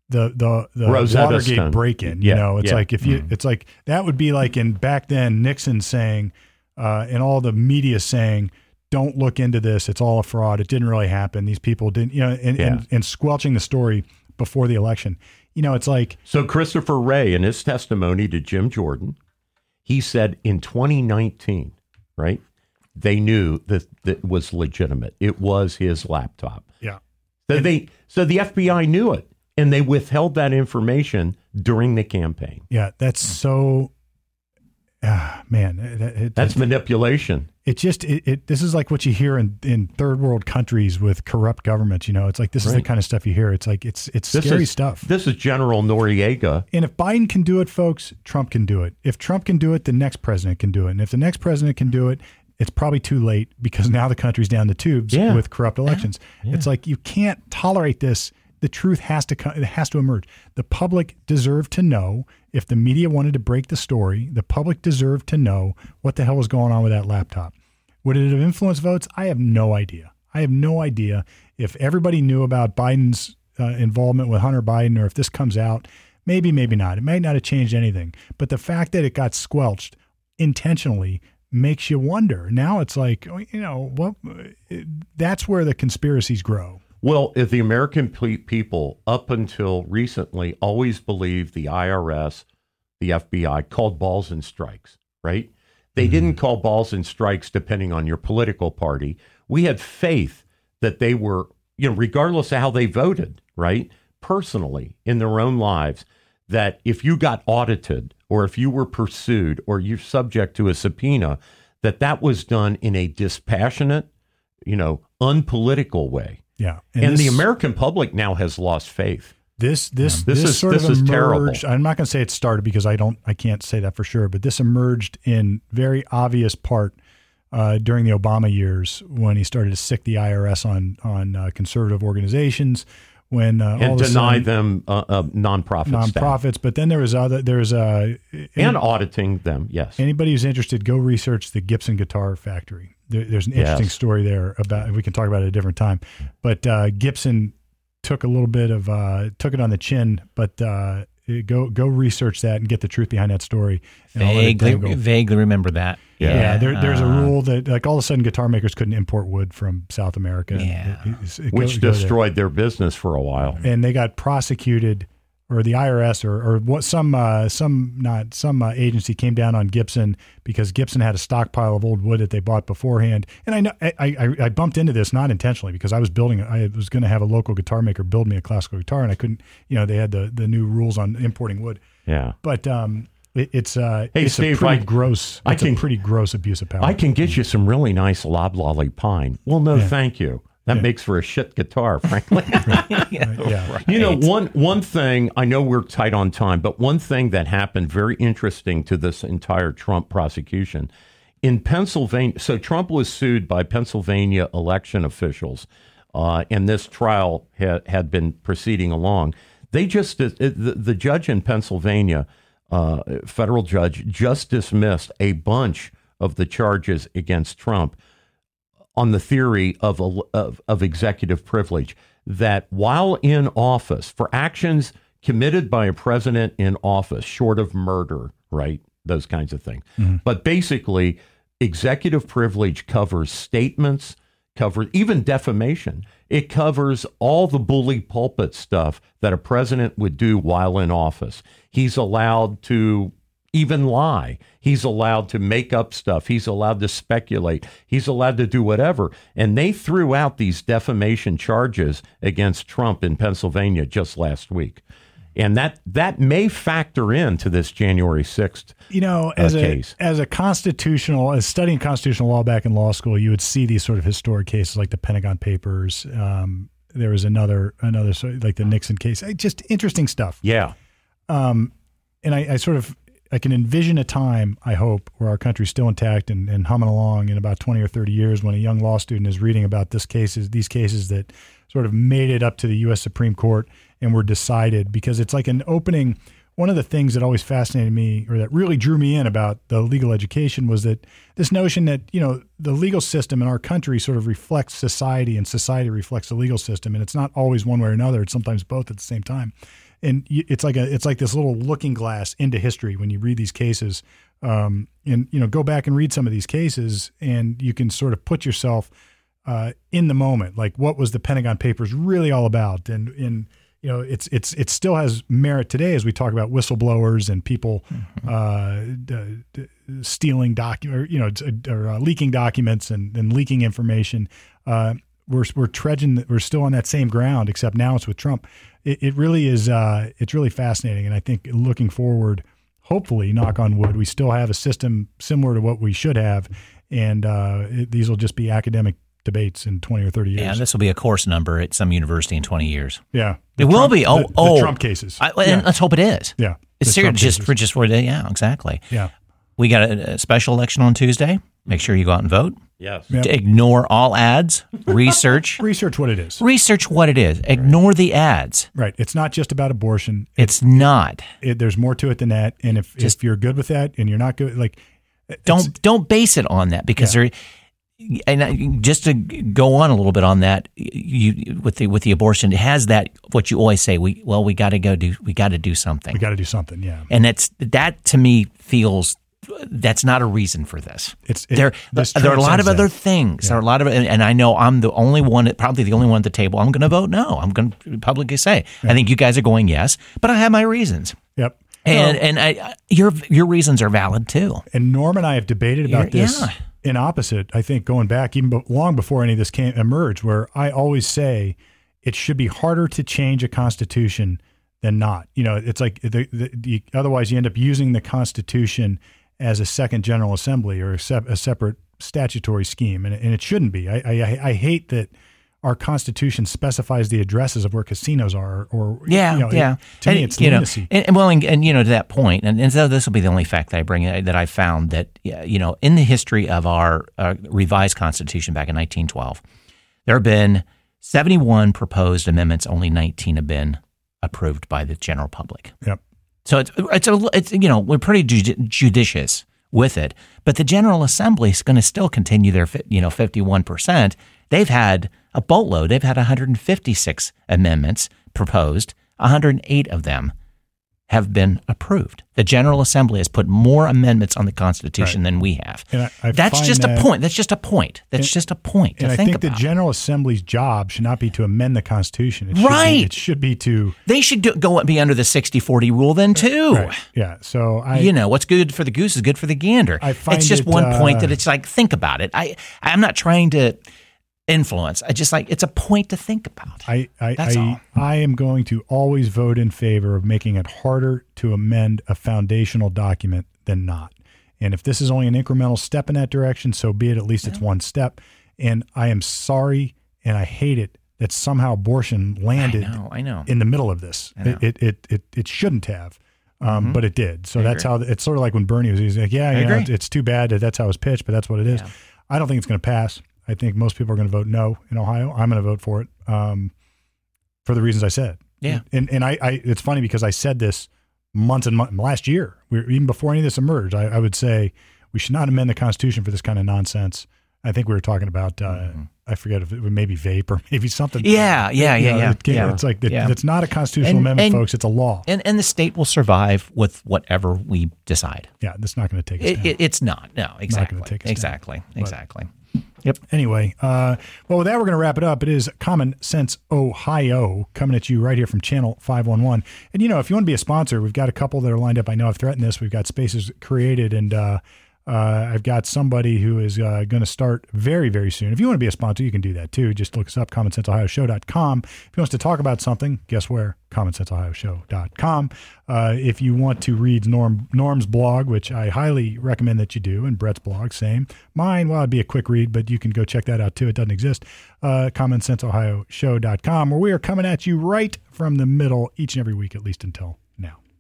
the the the Rosetta Watergate Stone. break-in you know it's yeah. like if you Mm-hmm. it's like that would be like in back then Nixon saying uh, and all the media saying don't look into this it's all a fraud it didn't really happen these people didn't you know and, Yeah. and, and squelching the story before the election you know it's like So Christopher Wray, in his testimony to Jim Jordan, he said in 2019, right? They knew that that was legitimate. It was his laptop. yeah So they so the FBI knew it, and they withheld that information during the campaign. yeah that's so ah, man it, it, That's manipulation. it just it, it this is like what you hear in, in third world countries with corrupt governments you know? It's like this is the kind of stuff you hear. It's like it's it's This scary is stuff. This is General Noriega. and if biden can do it folks trump can do it. If trump can do it the next president can do it. And if the next president can do it it's probably too late because now the country's down the tubes Yeah. with corrupt elections. It's like you can't tolerate this the truth has to come, it has to emerge. The public deserved to know if the media wanted to break the story. The public deserved to know what the hell was going on with that laptop. Would it have influenced votes? I have no idea. I have no idea if everybody knew about Biden's uh, involvement with Hunter Biden or if this comes out. Maybe, maybe not. It might not have changed anything. But the fact that it got squelched intentionally makes you wonder. Now it's like, oh, you know, what? That's where the conspiracies grow. Well, if the American people, up until recently, always believed the IRS, the FBI called balls and strikes, right? They mm-hmm. didn't call balls and strikes depending on your political party. We had faith that they were, you know, regardless of how they voted, right? Personally, in their own lives, that if you got audited or if you were pursued or you're subject to a subpoena, that that was done in a dispassionate, you know, unpolitical way. Yeah, and, and this, the American public now has lost faith. This this yeah. this, this, is sort this of emerged. I'm not going to say it started because I don't I can't say that for sure, but this emerged in very obvious part uh, during the Obama years when he started to sick the IRS on on uh, conservative organizations when uh, and deny sudden, them uh, uh, nonprofit nonprofits. But then there was other there's a and auditing them. Yes. Anybody who's interested, go research the Gibson Guitar Factory. There, there's an interesting yes. story there about. We can talk about it at a different time. But uh, Gibson took a little bit of uh, took it on the chin, but uh, go go research that and get the truth behind that story. Vaguely, vaguely remember that. Yeah, yeah there, there's a uh, rule that like all of a sudden guitar makers couldn't import wood from South America, yeah. it, it, it which destroyed their business for a while, and they got prosecuted or the IRS or, or what some uh, some not some uh, agency came down on Gibson because Gibson had a stockpile of old wood that they bought beforehand. And I know I, I, I bumped into this not intentionally because I was building I was going to have a local guitar maker build me a classical guitar and I couldn't you know they had the the new rules on importing wood. Yeah, but um, it, it's uh, hey it's Steve, a pretty I, gross. I can, a pretty gross abuse of power. I can get you some really nice loblolly pine. Well, no, yeah. thank you. That yeah. makes for a shit guitar, frankly. yeah. Right. You know, one one thing I know we're tight on time, but one thing that happened very interesting to this entire Trump prosecution in Pennsylvania. So Trump was sued by Pennsylvania election officials, uh, and this trial had had been proceeding along. They just uh, the, the judge in Pennsylvania, uh, federal judge, just dismissed a bunch of the charges against Trump on the theory of, of, of executive privilege that while in office, for actions committed by a president in office, short of murder, right? Those kinds of things. Mm-hmm. But basically, executive privilege covers statements, covers even defamation. It covers all the bully pulpit stuff that a president would do while in office. He's allowed to even lie. He's allowed to make up stuff. He's allowed to speculate. He's allowed to do whatever. And they threw out these defamation charges against Trump in Pennsylvania just last week. And that that may factor into this January sixth. You know, uh, as uh, a case. as a constitutional, as studying constitutional law back in law school, you would see these sort of historic cases like the Pentagon Papers. Um, there was another another like the Nixon case. Just interesting stuff. Yeah. Um, and I, I sort of I can envision a time, I hope, where our country's still intact and, and humming along in about 20 or 30 years when a young law student is reading about this cases, these cases that sort of made it up to the U.S. Supreme Court and were decided because it's like an opening. One of the things that always fascinated me or that really drew me in about the legal education was that this notion that, you know, the legal system in our country sort of reflects society and society reflects the legal system. And it's not always one way or another, it's sometimes both at the same time and it's like a it's like this little looking glass into history when you read these cases. Um, and you know go back and read some of these cases and you can sort of put yourself uh, in the moment. Like what was the pentagon papers really all about? And and you know it's it's it still has merit today as we talk about whistleblowers and people mm-hmm. uh, d- d- stealing document you know or uh, leaking documents and, and leaking information. Uh, we're we're trudging we're still on that same ground except now it's with Trump it, it really is. Uh, it's really fascinating, and I think looking forward, hopefully, knock on wood, we still have a system similar to what we should have, and uh, it, these will just be academic debates in 20 or 30 years. Yeah, this will be a course number at some university in 20 years. Yeah. It will be. Oh, the, oh. The Trump cases. I, yeah. let's hope it is. Yeah. It's serious just for just for the, yeah, exactly. Yeah. We got a, a, special election on Tuesday. Make sure you go out and vote. Yes. Yep. Ignore all ads, research, Research what it is. research what it is. Ignore the ads. Right. It's not just about abortion. It's not. It, there's more to it than that. And if, if you're good with that and you're not good, like, Don't don't base it on that because there. And just to go on a little bit on that, you with the with the abortion, it has that what you always say. We well, we got to go do. We got to do something. we got to do something. Yeah. and that's that to me feels that's not a reason for this. It's it, there, this there are a lot of other that. things. There are a lot of, and, and I know I'm the only one, probably the only one at the table. I'm going to vote no. I'm going to publicly say I think you guys are going yes, but I have my reasons, Yep. and and I, your your reasons are valid too. and Norm and I have debated about You're- this yeah. in opposite. I think going back even long before any of this came emerged, where I always say it should be harder to change a constitution than not. You know, it's like the, the, the otherwise you end up using the Constitution as a second General Assembly or a, sep- a separate statutory scheme, and, and it shouldn't be. I, I I hate that. Our Constitution specifies the addresses of where casinos are, or Yeah, you know, it- yeah. to and, me, it's you know, lunacy. and, and well, and, and you know, to that point, and, and so this will be the only fact that I bring that I found that you know, in the history of our uh, revised Constitution back in 1912, there have been 71 proposed amendments. Only 19 have been approved by the general public. Yep. So it's it's a it's you know we're pretty judi- judicious with it, but the General Assembly is going to still continue their you know 51 percent. They've had a boatload. They've had 156 amendments proposed. 108 of them have been approved. The General Assembly has put more amendments on the Constitution than we have. And I- I That's just that- a point. That's just a point. That's just a point to And I think think the. General Assembly's job should not be to amend the Constitution. It should Right. Be, it should be to. they should do, go and be under the 60-40 rule then too. Right. Yeah. So I. you know what's good for the goose is good for the gander. I find it's just it, one point uh, that it's like think about it. I I'm not trying to influence. I just like it's a point to think about. I, I, I. I am going to always vote in favor of making it harder to amend a foundational document than not. And if this is only an incremental step in that direction, so be it. At least it's one step. And I am sorry and I hate it that somehow abortion landed I know. I know. in the middle of this. Mm-hmm. It, it, it, it, it shouldn't have, um, but it did. So that's how it's sort of like when Bernie was, he's like, yeah, you know, it's, it's too bad that that's how it's pitched, but that's what it is. I don't think it's going to pass. I think most people are going to vote no in Ohio. I'm going to vote for it um, for the reasons I said. Yeah. And, and I, I, it's funny because I said this months and months last year, we even before any of this emerged, I, I would say we should not amend the Constitution for this kind of nonsense. I think we were talking about, uh, I forget if it was maybe vape or maybe something. Mm-hmm. Yeah, yeah, You yeah, know, yeah. it yeah. It's like, it, Yeah. it's not a constitutional And- amendment, and- folks. It's a law. and and the state will survive with whatever we decide. yeah, that's not going to take us It, down. it, it's not. No, exactly. take us down. exactly. Exactly. Anyway, uh, well, with that, we're going to wrap it up. It is Common Sense Ohio coming at you right here from Channel 511. And, you know, if you want to be a sponsor, we've got a couple that are lined up. I know I've threatened this. We've got spaces created, and uh, uh, I've got somebody who is uh, going to start very, very soon. If you want to be a sponsor, you can do that too. Just look us up, commonsenseohioshow.com. If you want to talk about something, guess where? commonsenseohioshow.com. Uh, if you want to read Norm Norm's blog, which I highly recommend that you do, and Brett's blog, same. Mine, well, it'd be a quick read, but you can go check that out too. It doesn't exist. Uh, commonsenseohioshow.com, where we are coming at you right from the middle each and every week, at least until